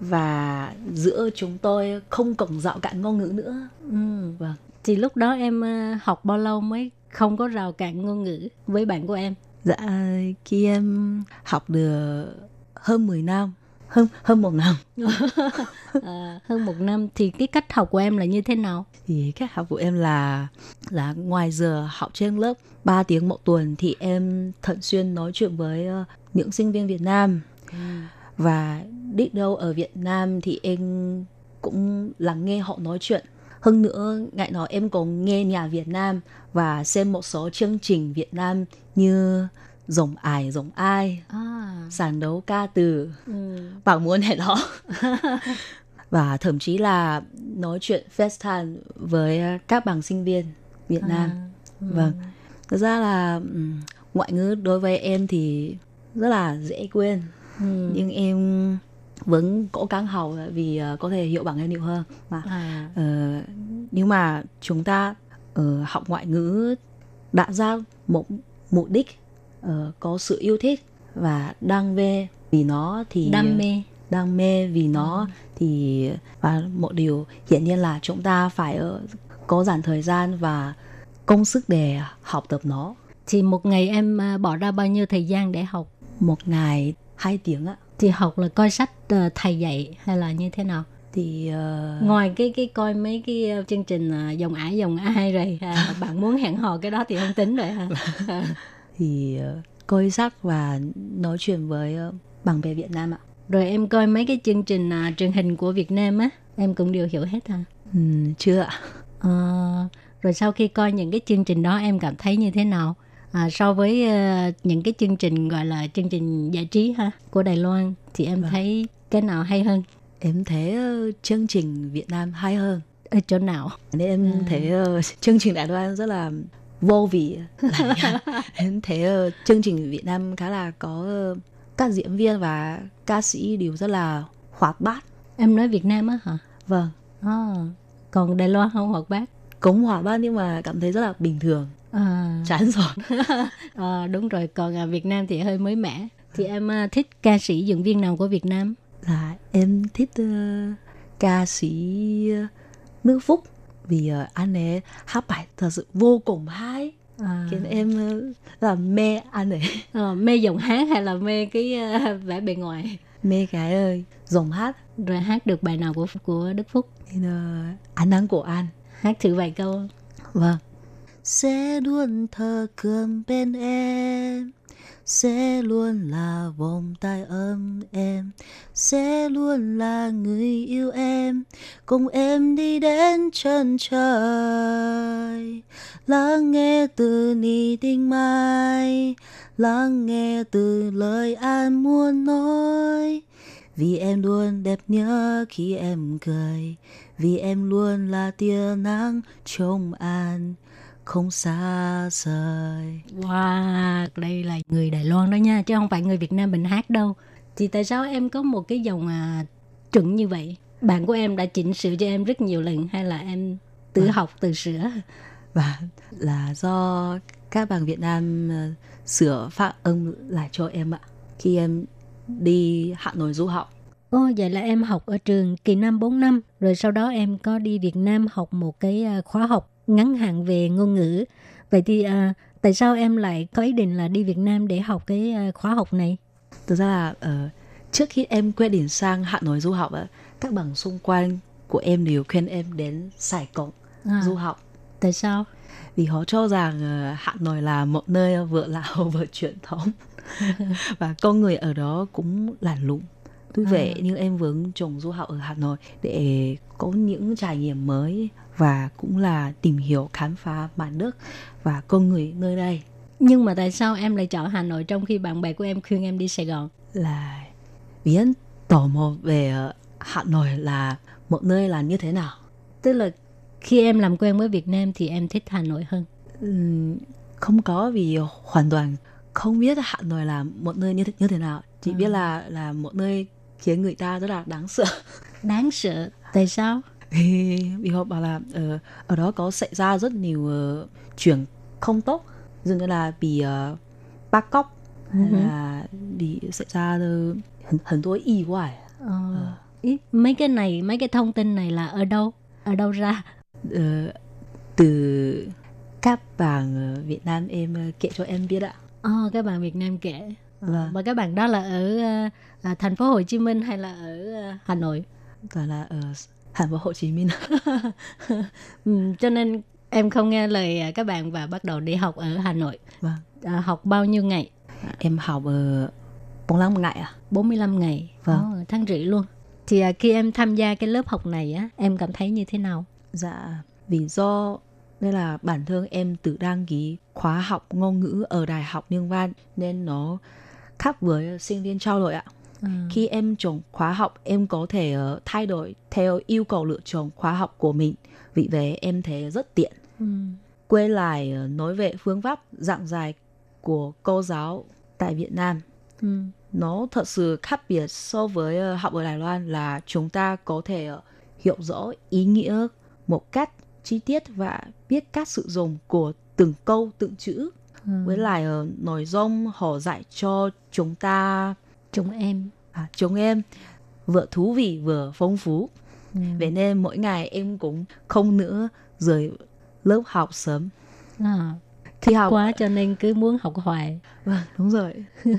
và giữa chúng tôi không còn rào cản ngôn ngữ nữa. Ừ. Vâng. Thì lúc đó em học bao lâu mới không có rào cản ngôn ngữ với bạn của em? Dạ khi em học được hơn 10 năm hơn hơn một năm à, hơn một năm thì cái cách học của em là như thế nào? Thì cách học của em là là ngoài giờ học trên lớp 3 tiếng một tuần thì em thường xuyên nói chuyện với uh, những sinh viên Việt Nam. Ừ. và đi đâu ở Việt Nam thì em cũng lắng nghe họ nói chuyện. Hơn nữa ngại nói em còn nghe nhà Việt Nam và xem một số chương trình Việt Nam như rồng ải rồng ai à. sàn đấu ca từ ừ. bảo muốn hẹn họ và thậm chí là nói chuyện FaceTime với các bằng sinh viên Việt à. Nam ừ. vâng thực ra là ngoại ngữ đối với em thì rất là dễ quên ừ. nhưng em vẫn cố gắng học vì uh, có thể hiểu bằng em nhiều hơn mà à. uh, nhưng mà chúng ta uh, học ngoại ngữ đã ra một mục đích uh, có sự yêu thích và đam mê vì nó thì đam mê. Đam mê vì nó ừ. thì và một điều hiển nhiên là chúng ta phải uh, có dành thời gian và công sức để học tập nó. Thì một ngày em bỏ ra bao nhiêu thời gian để học? Một ngày hai tiếng ạ. Thì học là coi sách uh, thầy dạy hay là như thế nào? Thì uh... ngoài cái cái coi mấy cái chương trình dòng ải dòng ai rồi à, bạn muốn hẹn hò cái đó thì không tính rồi ha thì uh, coi sách và nói chuyện với uh, bạn bè Việt Nam ạ rồi em coi mấy cái chương trình uh, truyền hình của Việt Nam á em cũng đều hiểu hết hả ừ, chưa ạ uh, rồi sau khi coi những cái chương trình đó em cảm thấy như thế nào à, so với uh, những cái chương trình gọi là chương trình giải trí ha của Đài Loan thì em Vâng. thấy cái nào hay hơn Em thấy ờ, chương trình Việt Nam hay hơn. ở chỗ nào Nên em À. thấy ờ, chương trình Đài Loan rất là vô vị. em thấy ờ, chương trình Việt Nam khá là có ờ, các diễn viên và ca sĩ đều rất là hoạt bát. em nói Việt Nam á hả Vâng, à, còn Đài Loan không hoạt bát cũng hoạt bát nhưng mà cảm thấy rất là bình thường. à, Chán rồi. à, đúng rồi còn à, Việt Nam thì hơi mới mẻ thì em à, thích ca sĩ diễn viên nào của Việt Nam là em thích ờ, ca sĩ ờ, Nước Phúc vì ờ, anh ấy hát bài thật sự vô cùng hay. À, khiến em ờ, rất là mê anh ấy ờ, mê giọng hát hay là mê cái à, vẻ bề ngoài? Mê cái ơi dòng hát. Rồi hát được bài nào của của Đức Phúc? Nên ờ, ánh nắng của anh hát thử vài câu. Vâng. Sẽ luôn thờ cơm bên em sẽ luôn là vòng tay ấm em sẽ luôn là người yêu em. Cùng em đi đến chân trời. Lắng nghe từ nỉ tình mai. Lắng nghe từ lời an muốn nói. Vì em luôn đẹp nhớ khi em cười. Vì em luôn là tia nắng trong an không xa rời Wow, đây là người Đài Loan đó nha, chứ không phải người Việt Nam mình hát đâu. Thì tại sao em có một cái dòng à, chuẩn như vậy? Bạn của em đã chỉnh sửa cho em rất nhiều lần hay là em tự học tự sửa? và là do các bạn Việt Nam ờ, sửa phát âm lại cho em ạ khi em đi Hà Nội du học Ồ, vậy là em học ở trường kỳ năm 4 năm, rồi sau đó em có đi Việt Nam học một cái à, khóa học ngắn hạn về ngôn ngữ. Vậy thì à, tại sao em lại có ý định là đi Việt Nam để học cái à, khóa học này? thực ra là ờ, trước khi em quyết định sang Hà Nội du học á, các bạn xung quanh của em đều khuyên em đến Sài Gòn À, du học tại sao? vì họ cho rằng ờ, Hà Nội là một nơi vừa lão vừa truyền thống và con người ở đó cũng lành lụng tuy À. vậy nhưng em vẫn chồng du học ở Hà Nội để có những trải nghiệm mới và cũng là tìm hiểu khám phá bản đất và con người nơi đây Nhưng mà tại sao em lại chọn Hà Nội trong khi bạn bè của em khuyên em đi Sài Gòn? là vì em tò mò về ờ, Hà Nội là một nơi là như thế nào Tức là khi em làm quen với Việt Nam thì em thích Hà Nội hơn. Không có vì hoàn toàn không biết Hà Nội là một nơi như thế, như thế nào chỉ biết là là một nơi khiến người ta rất là đáng sợ Đáng sợ. Tại sao? vì họ bảo là uh, ở đó có xảy ra rất nhiều ờ, uh, chuyển không tốt. Dụ như là bị ờ, uh, bắt cóc hay ừ là bị xảy ra hẳn uh, y hoài. Uh, uh. mấy cái này mấy cái thông tin này là ở đâu? Ở đâu ra? Uh, từ các bạn Việt Nam em kể cho em biết ạ. Ờ, các bạn Việt Nam kể. Vâng. và các bạn đó là ở à, thành phố Hồ Chí Minh hay là ở à, Hà Nội? Toàn là ở Hà Nội Hồ Chí Minh Ừ, cho nên em không nghe lời à, các bạn và bắt đầu đi học ở Hà Nội. vâng À, học bao nhiêu ngày? em học ở 45 ngày à 45 ngày. Vâng. Ồ, tháng rưỡi luôn. Thì à, khi em tham gia cái lớp học này á, em cảm thấy như thế nào? Dạ, vì do đây là bản thân em tự đăng ký khóa học ngôn ngữ ở Đại học Nhân văn nên nó khác với sinh viên trao đổi ạ. À. Khi em chọn khóa học, em có thể ờ, thay đổi theo yêu cầu lựa chọn khóa học của mình. Vì vậy em thấy rất tiện. Ừ. Quay lại ờ, nói về phương pháp giảng dạy của cô giáo tại Việt Nam. Ừ. Nó thật sự khác biệt so với ờ, học ở Đài Loan là chúng ta có thể ờ, hiểu rõ ý nghĩa một cách chi tiết và biết cách sử dụng của từng câu từng chữ. Ừ. Với lại ờ, nội dung họ dạy cho chúng ta Chúng em. à, chúng em vừa thú vị vừa phong phú. Ừ. Vậy nên mỗi ngày em cũng không nữa rời lớp học sớm. À, Khi học quá cho nên cứ muốn học hoài. Vâng, đúng rồi.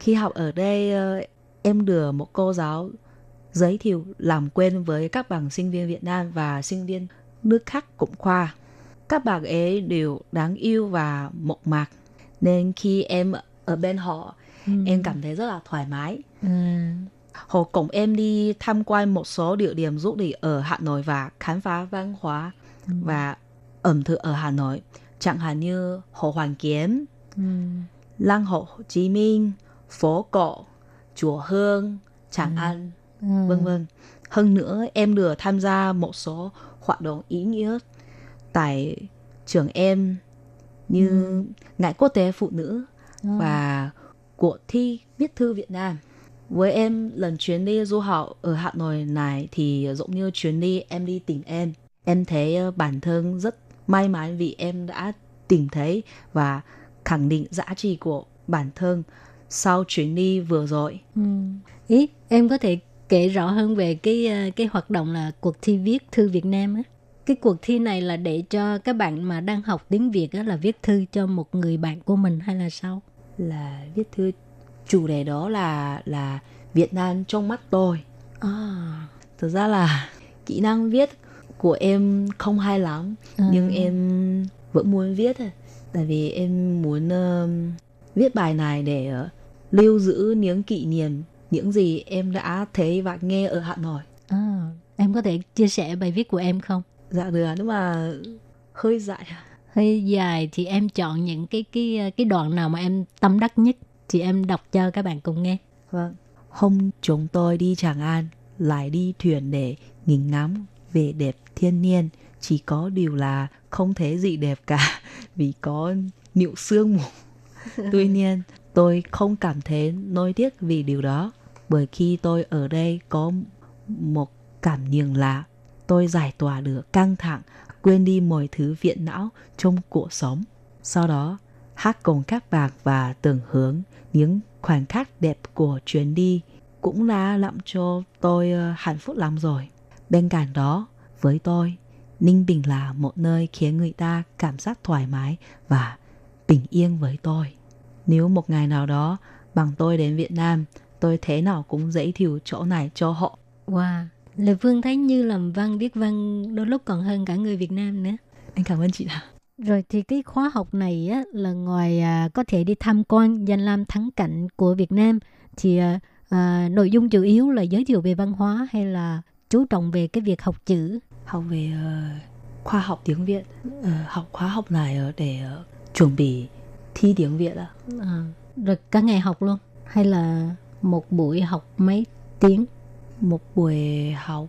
Khi học ở đây, ờ, em được một cô giáo giới thiệu làm quen với các bạn sinh viên Việt Nam và sinh viên nước khác cũng khoa. Các bạn ấy đều đáng yêu và mộc mạc. Nên khi em ở bên họ, Ừ. em cảm thấy rất là thoải mái. À. Họ cùng em đi tham quan một số địa điểm du lịch ở Hà Nội và khám phá văn hóa và ẩm thực ở Hà Nội. Chẳng hạn như Hồ Hoàn Kiếm, ừ. Lăng Hồ Chí Minh, phố cổ, chùa Hương, Tràng ừ. An, ừ. vân vân. Hơn nữa em được tham gia một số hoạt động ý nghĩa tại trường em như ừ. Ngày Quốc tế Phụ nữ ừ. và cuộc thi viết thư Việt Nam. Với em lần chuyến đi du học ở Hà Nội này thì giống như chuyến đi em đi tìm em. Em thấy ờ, bản thân rất may mắn vì em đã tìm thấy và khẳng định giá trị của bản thân sau chuyến đi vừa rồi. Ừ. Ý, em có thể kể rõ hơn về cái ờ, cái hoạt động là cuộc thi viết thư Việt Nam á. Cái cuộc thi này là để cho các bạn mà đang học tiếng Việt á là viết thư cho một người bạn của mình hay là sao? Là viết thư chủ đề đó là là Việt Nam trong mắt tôi. À. Thực ra là kỹ năng viết của em không hay lắm à. nhưng em vẫn muốn viết tại vì em muốn uh, viết bài này để uh, lưu giữ những kỷ niệm những gì em đã thấy và nghe ở Hà Nội. À, em có thể chia sẻ bài viết của em không? Dạ được, nhưng mà hơi dài. Hơi dài thì em chọn những cái cái cái đoạn nào mà em tâm đắc nhất thì em đọc cho các bạn cùng nghe. Vâng. Hôm chúng tôi đi Tràng An, lại đi thuyền để nhìn ngắm về đẹp thiên nhiên. Chỉ có điều là không thấy gì đẹp cả vì có nịu sương mù. Tuy nhiên, tôi không cảm thấy nỗi tiếc vì điều đó. Bởi khi tôi ở đây có một cảm nhận lạ, tôi giải tỏa được căng thẳng, quên đi mọi thứ viện não trong cuộc sống. Sau đó, hát cùng các bạn và tưởng hướng những khoảnh khắc đẹp của chuyến đi cũng đã làm cho tôi ờ, hạnh phúc lắm rồi. Bên cạnh đó, với tôi, Ninh Bình là một nơi khiến người ta cảm giác thoải mái và bình yên với tôi. Nếu một ngày nào đó bằng tôi đến Việt Nam, tôi thế nào cũng dễ thiểu chỗ này cho họ. Wow, Lê Phương thấy như làm văn viết văn đôi lúc còn hơn cả người Việt Nam nữa. Anh cảm ơn chị ạ. Rồi thì cái khóa học này á, là ngoài à, có thể đi tham quan danh lam thắng cảnh của Việt Nam thì à, à, nội dung chủ yếu là giới thiệu về văn hóa hay là chú trọng về cái việc học chữ học về uh, khoa học tiếng Việt uh, học khóa học này để uh, chuẩn bị thi tiếng Việt à? à rồi cả ngày học luôn hay là một buổi học mấy tiếng một buổi học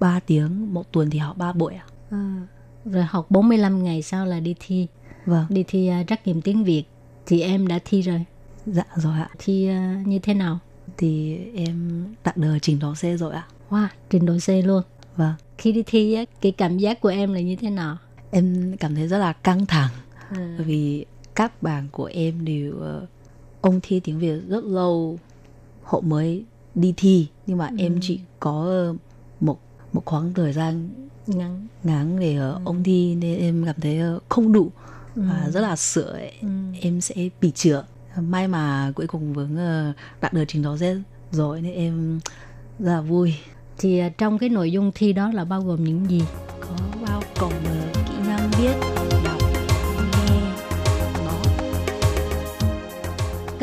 3 tiếng một tuần thì học 3 buổi à? à rồi học 45 ngày sau là đi thi. Vâng. Đi thi uh, trắc nghiệm tiếng Việt. Thì em đã thi rồi. Dạ rồi ạ. Thi uh, như thế nào? Thì em đạt được trình độ C rồi ạ. Wow trình độ C luôn. Vâng. Khi đi thi á cái cảm giác của em là như thế nào? Em cảm thấy rất là căng thẳng. À. vì các bạn của em đều uh, ông thi tiếng Việt rất lâu họ mới đi thi nhưng mà ừ. em chỉ có một một khoảng thời gian ngắn ngắn để uh, ừ. ông thi nên em cảm thấy uh, không đủ ừ. và rất là sợ. Ừ. em sẽ bị trượt may mà cuối cùng vẫn uh, đạt được trình độ Z rồi nên em rất là vui thì trong cái nội dung thi đó là bao gồm những gì có bao gồm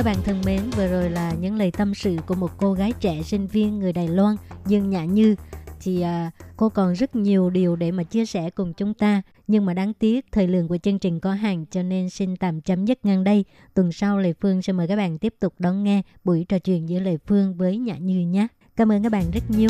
bạn thân mến vừa rồi là những lời tâm sự của một cô gái trẻ sinh viên người Đài Loan Dương Nhã Như. Thì à, cô còn rất nhiều điều để mà chia sẻ cùng chúng ta. Nhưng mà đáng tiếc thời lượng của chương trình có hạn cho nên xin tạm chấm dứt ngang đây. Tuần sau Lê Phương sẽ mời các bạn tiếp tục đón nghe buổi trò chuyện giữa Lê Phương với Nhã Như nhé. Cảm ơn các bạn rất nhiều.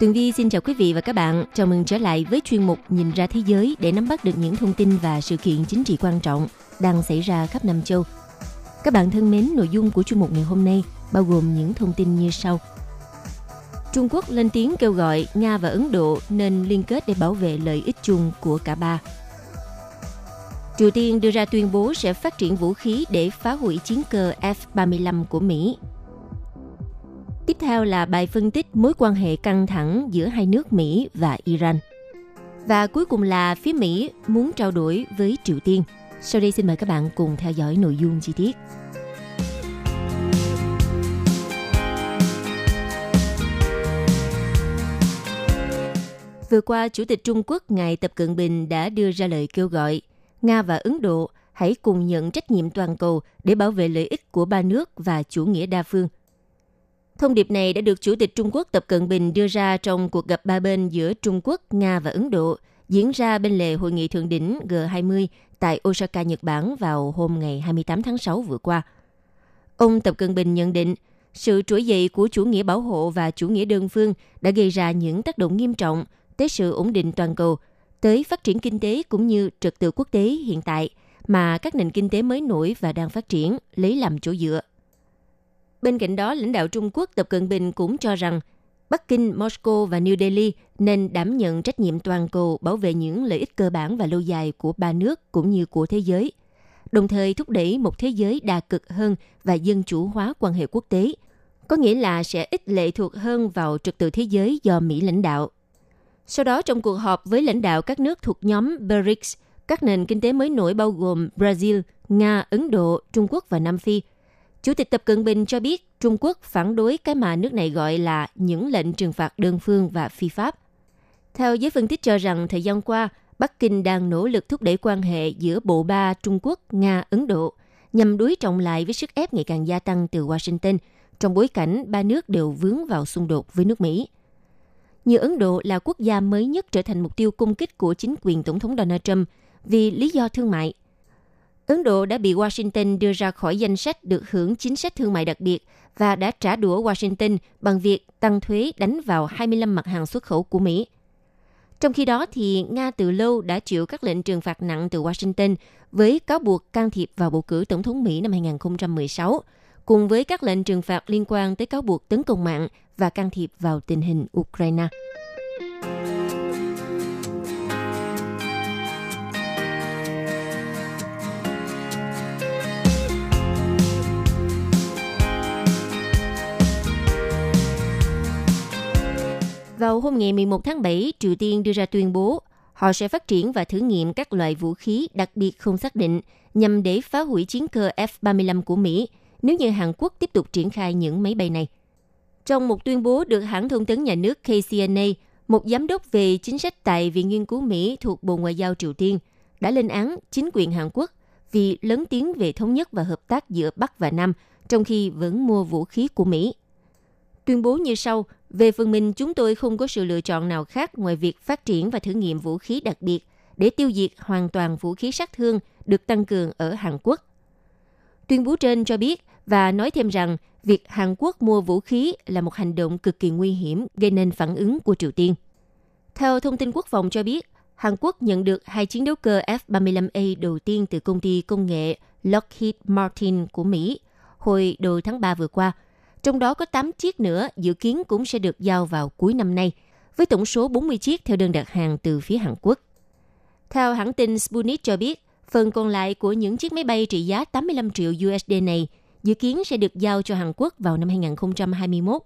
Tường Vi xin chào quý vị và các bạn. Chào mừng trở lại với chuyên mục Nhìn ra thế giới để nắm bắt được những thông tin và sự kiện chính trị quan trọng đang xảy ra khắp Nam châu. Các bạn thân mến, nội dung của chuyên mục ngày hôm nay bao gồm những thông tin như sau. Trung Quốc lên tiếng kêu gọi Nga và Ấn Độ nên liên kết để bảo vệ lợi ích chung của cả ba. Triều Tiên đưa ra tuyên bố sẽ phát triển vũ khí để phá hủy chiến cơ F-35 của Mỹ Tiếp theo là bài phân tích mối quan hệ căng thẳng giữa hai nước Mỹ và Iran. Và cuối cùng là phía Mỹ muốn trao đổi với Triều Tiên. Sau đây xin mời các bạn cùng theo dõi nội dung chi tiết. Vừa qua, Chủ tịch Trung Quốc Ngài Tập Cận Bình đã đưa ra lời kêu gọi Nga và Ấn Độ hãy cùng nhận trách nhiệm toàn cầu để bảo vệ lợi ích của ba nước và chủ nghĩa đa phương – Thông điệp này đã được Chủ tịch Trung Quốc Tập Cận Bình đưa ra trong cuộc gặp ba bên giữa Trung Quốc, Nga và Ấn Độ diễn ra bên lề hội nghị thượng đỉnh G20 tại Osaka, Nhật Bản vào hôm ngày 28 tháng 6 vừa qua. Ông Tập Cận Bình nhận định, sự trỗi dậy của chủ nghĩa bảo hộ và chủ nghĩa đơn phương đã gây ra những tác động nghiêm trọng tới sự ổn định toàn cầu, tới phát triển kinh tế cũng như trật tự quốc tế hiện tại mà các nền kinh tế mới nổi và đang phát triển lấy làm chỗ dựa. Bên cạnh đó, lãnh đạo Trung Quốc Tập Cận Bình cũng cho rằng Bắc Kinh, Moscow và New Delhi nên đảm nhận trách nhiệm toàn cầu bảo vệ những lợi ích cơ bản và lâu dài của ba nước cũng như của thế giới, đồng thời thúc đẩy một thế giới đa cực hơn và dân chủ hóa quan hệ quốc tế, có nghĩa là sẽ ít lệ thuộc hơn vào trật tự thế giới do Mỹ lãnh đạo. Sau đó trong cuộc họp với lãnh đạo các nước thuộc nhóm BRICS, các nền kinh tế mới nổi bao gồm Brazil, Nga, Ấn Độ, Trung Quốc và Nam Phi – Chủ tịch Tập Cận Bình cho biết Trung Quốc phản đối cái mà nước này gọi là những lệnh trừng phạt đơn phương và phi pháp. Theo giới phân tích cho rằng thời gian qua, Bắc Kinh đang nỗ lực thúc đẩy quan hệ giữa bộ ba Trung Quốc, Nga, Ấn Độ nhằm đối trọng lại với sức ép ngày càng gia tăng từ Washington trong bối cảnh ba nước đều vướng vào xung đột với nước Mỹ. Như Ấn Độ là quốc gia mới nhất trở thành mục tiêu công kích của chính quyền Tổng thống Donald Trump vì lý do thương mại – Ấn Độ đã bị Washington đưa ra khỏi danh sách được hưởng chính sách thương mại đặc biệt và đã trả đũa Washington bằng việc tăng thuế đánh vào 25 mặt hàng xuất khẩu của Mỹ. Trong khi đó, thì Nga từ lâu đã chịu các lệnh trừng phạt nặng từ Washington với cáo buộc can thiệp vào bầu cử tổng thống Mỹ năm 2016, cùng với các lệnh trừng phạt liên quan tới cáo buộc tấn công mạng và can thiệp vào tình hình Ukraine. Vào hôm ngày 11 tháng 7, Triều Tiên đưa ra tuyên bố họ sẽ phát triển và thử nghiệm các loại vũ khí đặc biệt không xác định nhằm để phá hủy chiến cơ F-35 của Mỹ nếu như Hàn Quốc tiếp tục triển khai những máy bay này. Trong một tuyên bố được hãng thông tấn nhà nước KCNA, một giám đốc về chính sách tại Viện Nghiên cứu Mỹ thuộc Bộ Ngoại giao Triều Tiên đã lên án chính quyền Hàn Quốc vì lớn tiếng về thống nhất và hợp tác giữa Bắc và Nam, trong khi vẫn mua vũ khí của Mỹ. Tuyên bố như sau, về phần mình, chúng tôi không có sự lựa chọn nào khác ngoài việc phát triển và thử nghiệm vũ khí đặc biệt để tiêu diệt hoàn toàn vũ khí sát thương được tăng cường ở Hàn Quốc. Tuyên bố trên cho biết và nói thêm rằng việc Hàn Quốc mua vũ khí là một hành động cực kỳ nguy hiểm gây nên phản ứng của Triều Tiên. Theo thông tin quốc phòng cho biết, Hàn Quốc nhận được hai chiến đấu cơ F-35A đầu tiên từ công ty công nghệ Lockheed Martin của Mỹ hồi đầu tháng 3 vừa qua – trong đó có 8 chiếc nữa dự kiến cũng sẽ được giao vào cuối năm nay, với tổng số 40 chiếc theo đơn đặt hàng từ phía Hàn Quốc. Theo hãng tin Sputnik cho biết, phần còn lại của những chiếc máy bay trị giá 85 triệu USD này dự kiến sẽ được giao cho Hàn Quốc vào năm 2021.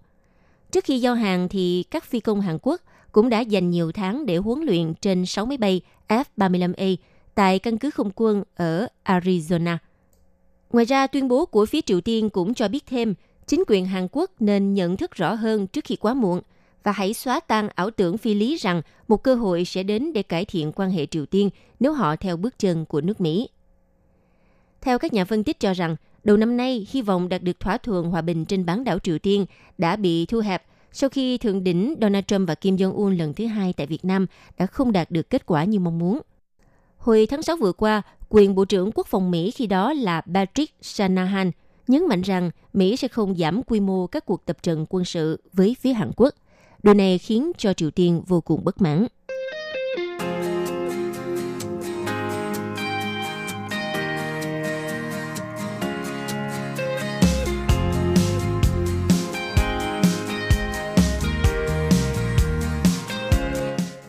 Trước khi giao hàng thì các phi công Hàn Quốc cũng đã dành nhiều tháng để huấn luyện trên 6 máy bay F-35A tại căn cứ không quân ở Arizona. Ngoài ra, tuyên bố của phía Triều Tiên cũng cho biết thêm Chính quyền Hàn Quốc nên nhận thức rõ hơn trước khi quá muộn và hãy xóa tan ảo tưởng phi lý rằng một cơ hội sẽ đến để cải thiện quan hệ Triều Tiên nếu họ theo bước chân của nước Mỹ. Theo các nhà phân tích cho rằng, đầu năm nay hy vọng đạt được thỏa thuận hòa bình trên bán đảo Triều Tiên đã bị thu hẹp sau khi thượng đỉnh Donald Trump và Kim Jong-un lần thứ hai tại Việt Nam đã không đạt được kết quả như mong muốn. Hồi tháng 6 vừa qua, quyền Bộ trưởng Quốc phòng Mỹ khi đó là Patrick Shanahan nhấn mạnh rằng Mỹ sẽ không giảm quy mô các cuộc tập trận quân sự với phía Hàn Quốc. Điều này khiến cho Triều Tiên vô cùng bất mãn.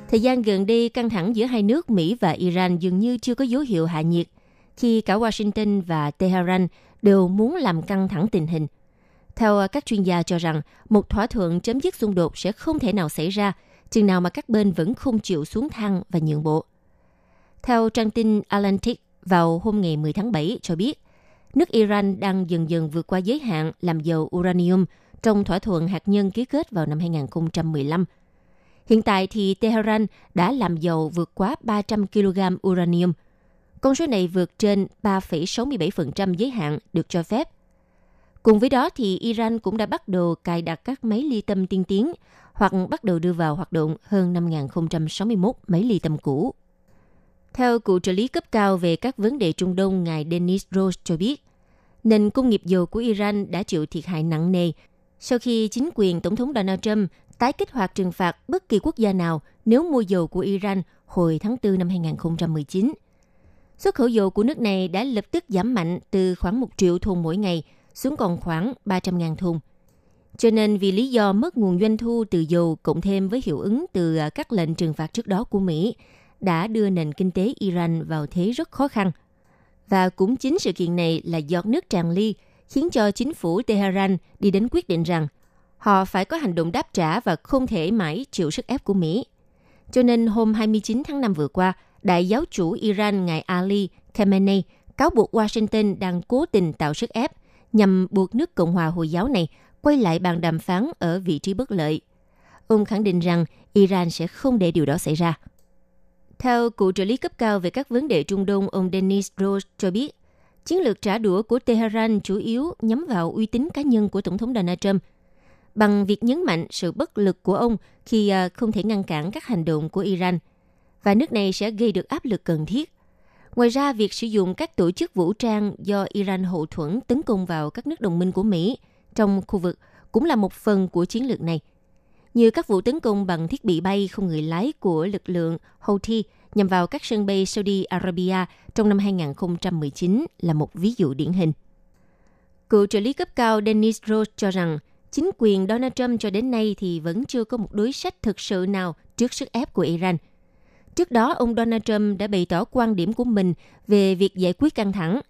Thời gian gần đây, căng thẳng giữa hai nước Mỹ và Iran dường như chưa có dấu hiệu hạ nhiệt, khi cả Washington và Tehran đều muốn làm căng thẳng tình hình. Theo các chuyên gia cho rằng, một thỏa thuận chấm dứt xung đột sẽ không thể nào xảy ra, chừng nào mà các bên vẫn không chịu xuống thang và nhượng bộ. Theo trang tin Atlantic vào hôm ngày 10 tháng 7 cho biết, nước Iran đang dần dần vượt qua giới hạn làm dầu uranium trong thỏa thuận hạt nhân ký kết vào năm 2015 – Hiện tại thì Tehran đã làm dầu vượt quá 300 kg uranium. Con số này vượt trên 3,67% giới hạn được cho phép. Cùng với đó thì Iran cũng đã bắt đầu cài đặt các máy ly tâm tiên tiến hoặc bắt đầu đưa vào hoạt động hơn 5.061 máy ly tâm cũ. Theo cựu trợ lý cấp cao về các vấn đề Trung Đông ngài Denis Rose cho biết, nền công nghiệp dầu của Iran đã chịu thiệt hại nặng nề sau khi chính quyền Tổng thống Donald Trump tái kích hoạt trừng phạt bất kỳ quốc gia nào nếu mua dầu của Iran hồi tháng 4 năm 2019. Xuất khẩu dầu của nước này đã lập tức giảm mạnh từ khoảng 1 triệu thùng mỗi ngày xuống còn khoảng 300.000 thùng. Cho nên vì lý do mất nguồn doanh thu từ dầu cộng thêm với hiệu ứng từ à, các lệnh trừng phạt trước đó của Mỹ đã đưa nền kinh tế Iran vào thế rất khó khăn. Và cũng chính sự kiện này là giọt nước tràn ly khiến cho chính phủ Tehran đi đến quyết định rằng họ phải có hành động đáp trả và không thể mãi chịu sức ép của Mỹ. Cho nên hôm 29 tháng 5 vừa qua, đại giáo chủ Iran ngài Ali Khamenei cáo buộc Washington đang cố tình tạo sức ép nhằm buộc nước Cộng hòa Hồi giáo này quay lại bàn đàm phán ở vị trí bất lợi. Ông khẳng định rằng Iran sẽ không để điều đó xảy ra. Theo cựu trợ lý cấp cao về các vấn đề Trung Đông, ông Denis Rose cho biết, chiến lược trả đũa của Tehran chủ yếu nhắm vào uy tín cá nhân của Tổng thống Donald Trump – bằng việc nhấn mạnh sự bất lực của ông khi à, không thể ngăn cản các hành động của Iran và nước này sẽ gây được áp lực cần thiết. Ngoài ra, việc sử dụng các tổ chức vũ trang do Iran hậu thuẫn tấn công vào các nước đồng minh của Mỹ trong khu vực cũng là một phần của chiến lược này. Như các vụ tấn công bằng thiết bị bay không người lái của lực lượng Houthi nhằm vào các sân bay Saudi Arabia trong năm 2019 là một ví dụ điển hình. Cựu trợ lý cấp cao Dennis Rose cho rằng chính quyền Donald Trump cho đến nay thì vẫn chưa có một đối sách thực sự nào trước sức ép của Iran. Trước đó, ông Donald Trump đã bày tỏ quan điểm của mình về việc giải quyết căng thẳng.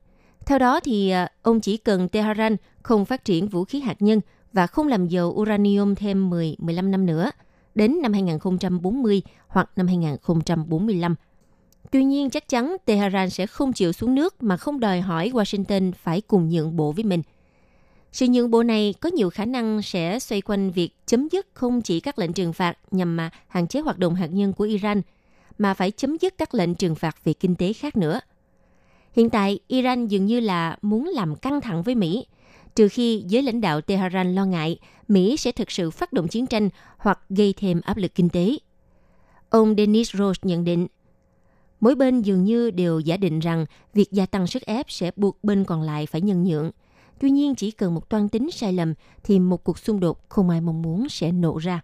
Theo đó thì à, ông chỉ cần Tehran không phát triển vũ khí hạt nhân và không làm dầu uranium thêm 10-15 năm nữa, đến năm 2040 hoặc năm 2045. Tuy nhiên, chắc chắn Tehran sẽ không chịu xuống nước mà không đòi hỏi Washington phải cùng nhượng bộ với mình – sự nhượng bộ này có nhiều khả năng sẽ xoay quanh việc chấm dứt không chỉ các lệnh trừng phạt nhằm mà hạn chế hoạt động hạt nhân của Iran, mà phải chấm dứt các lệnh trừng phạt về kinh tế khác nữa. Hiện tại, Iran dường như là muốn làm căng thẳng với Mỹ, trừ khi giới lãnh đạo Tehran lo ngại Mỹ sẽ thực sự phát động chiến tranh hoặc gây thêm áp lực kinh tế. Ông Denis Rose nhận định, mỗi bên dường như đều giả định rằng việc gia tăng sức ép sẽ buộc bên còn lại phải nhân nhượng – Tuy nhiên chỉ cần một toan tính sai lầm thì một cuộc xung đột không ai mong muốn sẽ nổ ra.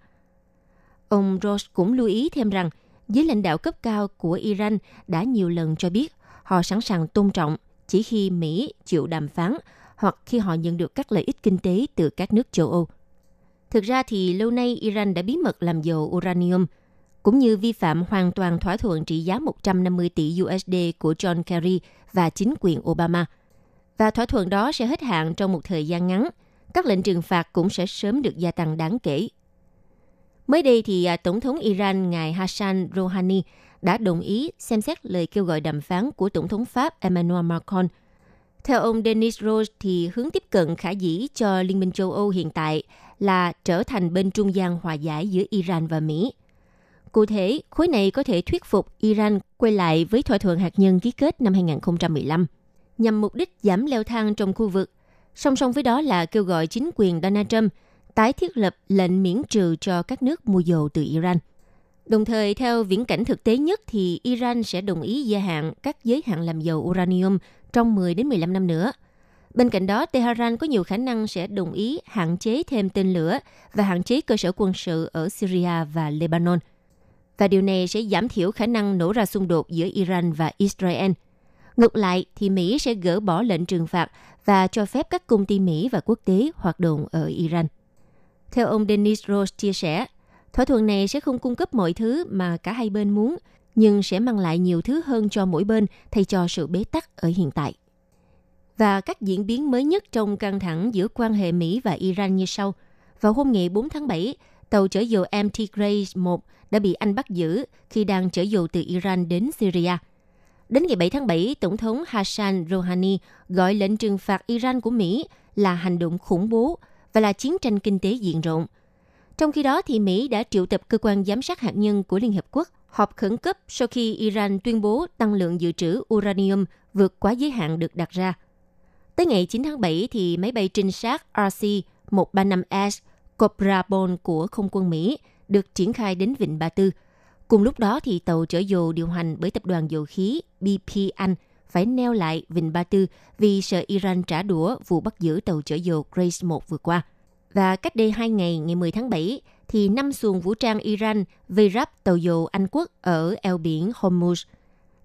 Ông Ross cũng lưu ý thêm rằng giới lãnh đạo cấp cao của Iran đã nhiều lần cho biết họ sẵn sàng tôn trọng chỉ khi Mỹ chịu đàm phán hoặc khi họ nhận được các lợi ích kinh tế từ các nước châu Âu. Thực ra thì lâu nay Iran đã bí mật làm dầu uranium, cũng như vi phạm hoàn toàn thỏa thuận trị giá 150 tỷ USD của John Kerry và chính quyền Obama – và thỏa thuận đó sẽ hết hạn trong một thời gian ngắn. Các lệnh trừng phạt cũng sẽ sớm được gia tăng đáng kể. Mới đây thì à, Tổng thống Iran ngài Hassan Rouhani đã đồng ý xem xét lời kêu gọi đàm phán của Tổng thống Pháp Emmanuel Macron. Theo ông Denis Rose thì hướng tiếp cận khả dĩ cho Liên minh châu Âu hiện tại là trở thành bên trung gian hòa giải giữa Iran và Mỹ. Cụ thể, khối này có thể thuyết phục Iran quay lại với thỏa thuận hạt nhân ký kết năm 2015 nhằm mục đích giảm leo thang trong khu vực. Song song với đó là kêu gọi chính quyền Donald Trump tái thiết lập lệnh miễn trừ cho các nước mua dầu từ Iran. Đồng thời, theo viễn cảnh thực tế nhất thì Iran sẽ đồng ý gia hạn các giới hạn làm dầu uranium trong 10 đến 15 năm nữa. Bên cạnh đó, Tehran có nhiều khả năng sẽ đồng ý hạn chế thêm tên lửa và hạn chế cơ sở quân sự ở Syria và Lebanon. Và điều này sẽ giảm thiểu khả năng nổ ra xung đột giữa Iran và Israel. Ngược lại thì Mỹ sẽ gỡ bỏ lệnh trừng phạt và cho phép các công ty Mỹ và quốc tế hoạt động ở Iran. Theo ông Dennis Rose chia sẻ, thỏa thuận này sẽ không cung cấp mọi thứ mà cả hai bên muốn, nhưng sẽ mang lại nhiều thứ hơn cho mỗi bên thay cho sự bế tắc ở hiện tại. Và các diễn biến mới nhất trong căng thẳng giữa quan hệ Mỹ và Iran như sau. Vào hôm ngày 4 tháng 7, tàu chở dầu MT Grace 1 đã bị Anh bắt giữ khi đang chở dầu từ Iran đến Syria. Đến ngày 7 tháng 7, Tổng thống Hassan Rouhani gọi lệnh trừng phạt Iran của Mỹ là hành động khủng bố và là chiến tranh kinh tế diện rộng. Trong khi đó, thì Mỹ đã triệu tập cơ quan giám sát hạt nhân của Liên Hợp Quốc họp khẩn cấp sau khi Iran tuyên bố tăng lượng dự trữ uranium vượt quá giới hạn được đặt ra. Tới ngày 9 tháng 7 thì máy bay trinh sát RC-135S Cobra Bone của không quân Mỹ được triển khai đến Vịnh Ba Tư. Cùng lúc đó thì tàu chở dầu điều hành bởi tập đoàn dầu khí BP Anh phải neo lại Vịnh Ba Tư vì sợ Iran trả đũa vụ bắt giữ tàu chở dầu Grace 1 vừa qua. Và cách đây 2 ngày, ngày 10 tháng 7, thì năm xuồng vũ trang Iran vây ráp tàu dầu Anh quốc ở eo biển Hormuz.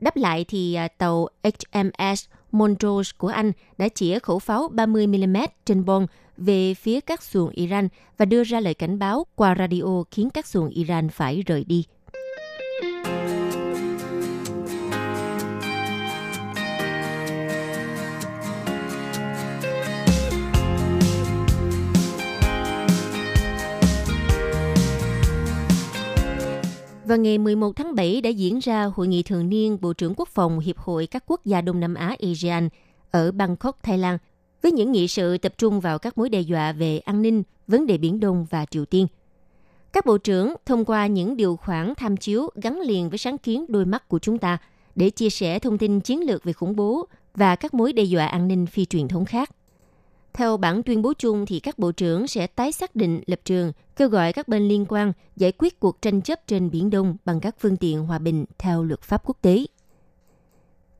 Đáp lại thì à, tàu HMS Montrose của Anh đã chĩa khẩu pháo 30mm trên bông về phía các xuồng Iran và đưa ra lời cảnh báo qua radio khiến các xuồng Iran phải rời đi. Vào ngày 11 tháng 7 đã diễn ra hội nghị thường niên Bộ trưởng Quốc phòng Hiệp hội các quốc gia Đông Nam Á ASEAN ở Bangkok, Thái Lan, với những nghị sự tập trung vào các mối đe dọa về an ninh, vấn đề Biển Đông và Triều Tiên. Các bộ trưởng thông qua những điều khoản tham chiếu gắn liền với sáng kiến đôi mắt của chúng ta để chia sẻ thông tin chiến lược về khủng bố và các mối đe dọa an ninh phi truyền thống khác. Theo bản tuyên bố chung thì các bộ trưởng sẽ tái xác định lập trường, kêu gọi các bên liên quan giải quyết cuộc tranh chấp trên Biển Đông bằng các phương tiện hòa bình theo luật pháp quốc tế.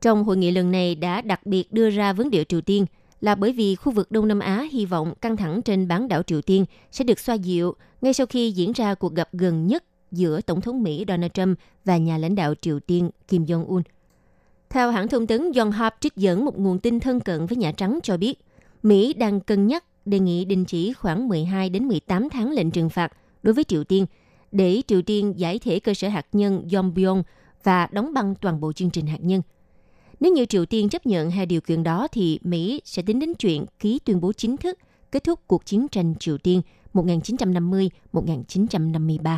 Trong hội nghị lần này đã đặc biệt đưa ra vấn đề Triều Tiên là bởi vì khu vực Đông Nam Á hy vọng căng thẳng trên bán đảo Triều Tiên sẽ được xoa dịu ngay sau khi diễn ra cuộc gặp gần nhất giữa Tổng thống Mỹ Donald Trump và nhà lãnh đạo Triều Tiên Kim Jong-un. Theo hãng thông tấn Yonhap trích dẫn một nguồn tin thân cận với Nhà Trắng cho biết, Mỹ đang cân nhắc đề nghị đình chỉ khoảng 12 đến 18 tháng lệnh trừng phạt đối với Triều Tiên để Triều Tiên giải thể cơ sở hạt nhân Yongbyon và đóng băng toàn bộ chương trình hạt nhân. Nếu như Triều Tiên chấp nhận hai điều kiện đó thì Mỹ sẽ tính đến chuyện ký tuyên bố chính thức kết thúc cuộc chiến tranh Triều Tiên 1950-1953.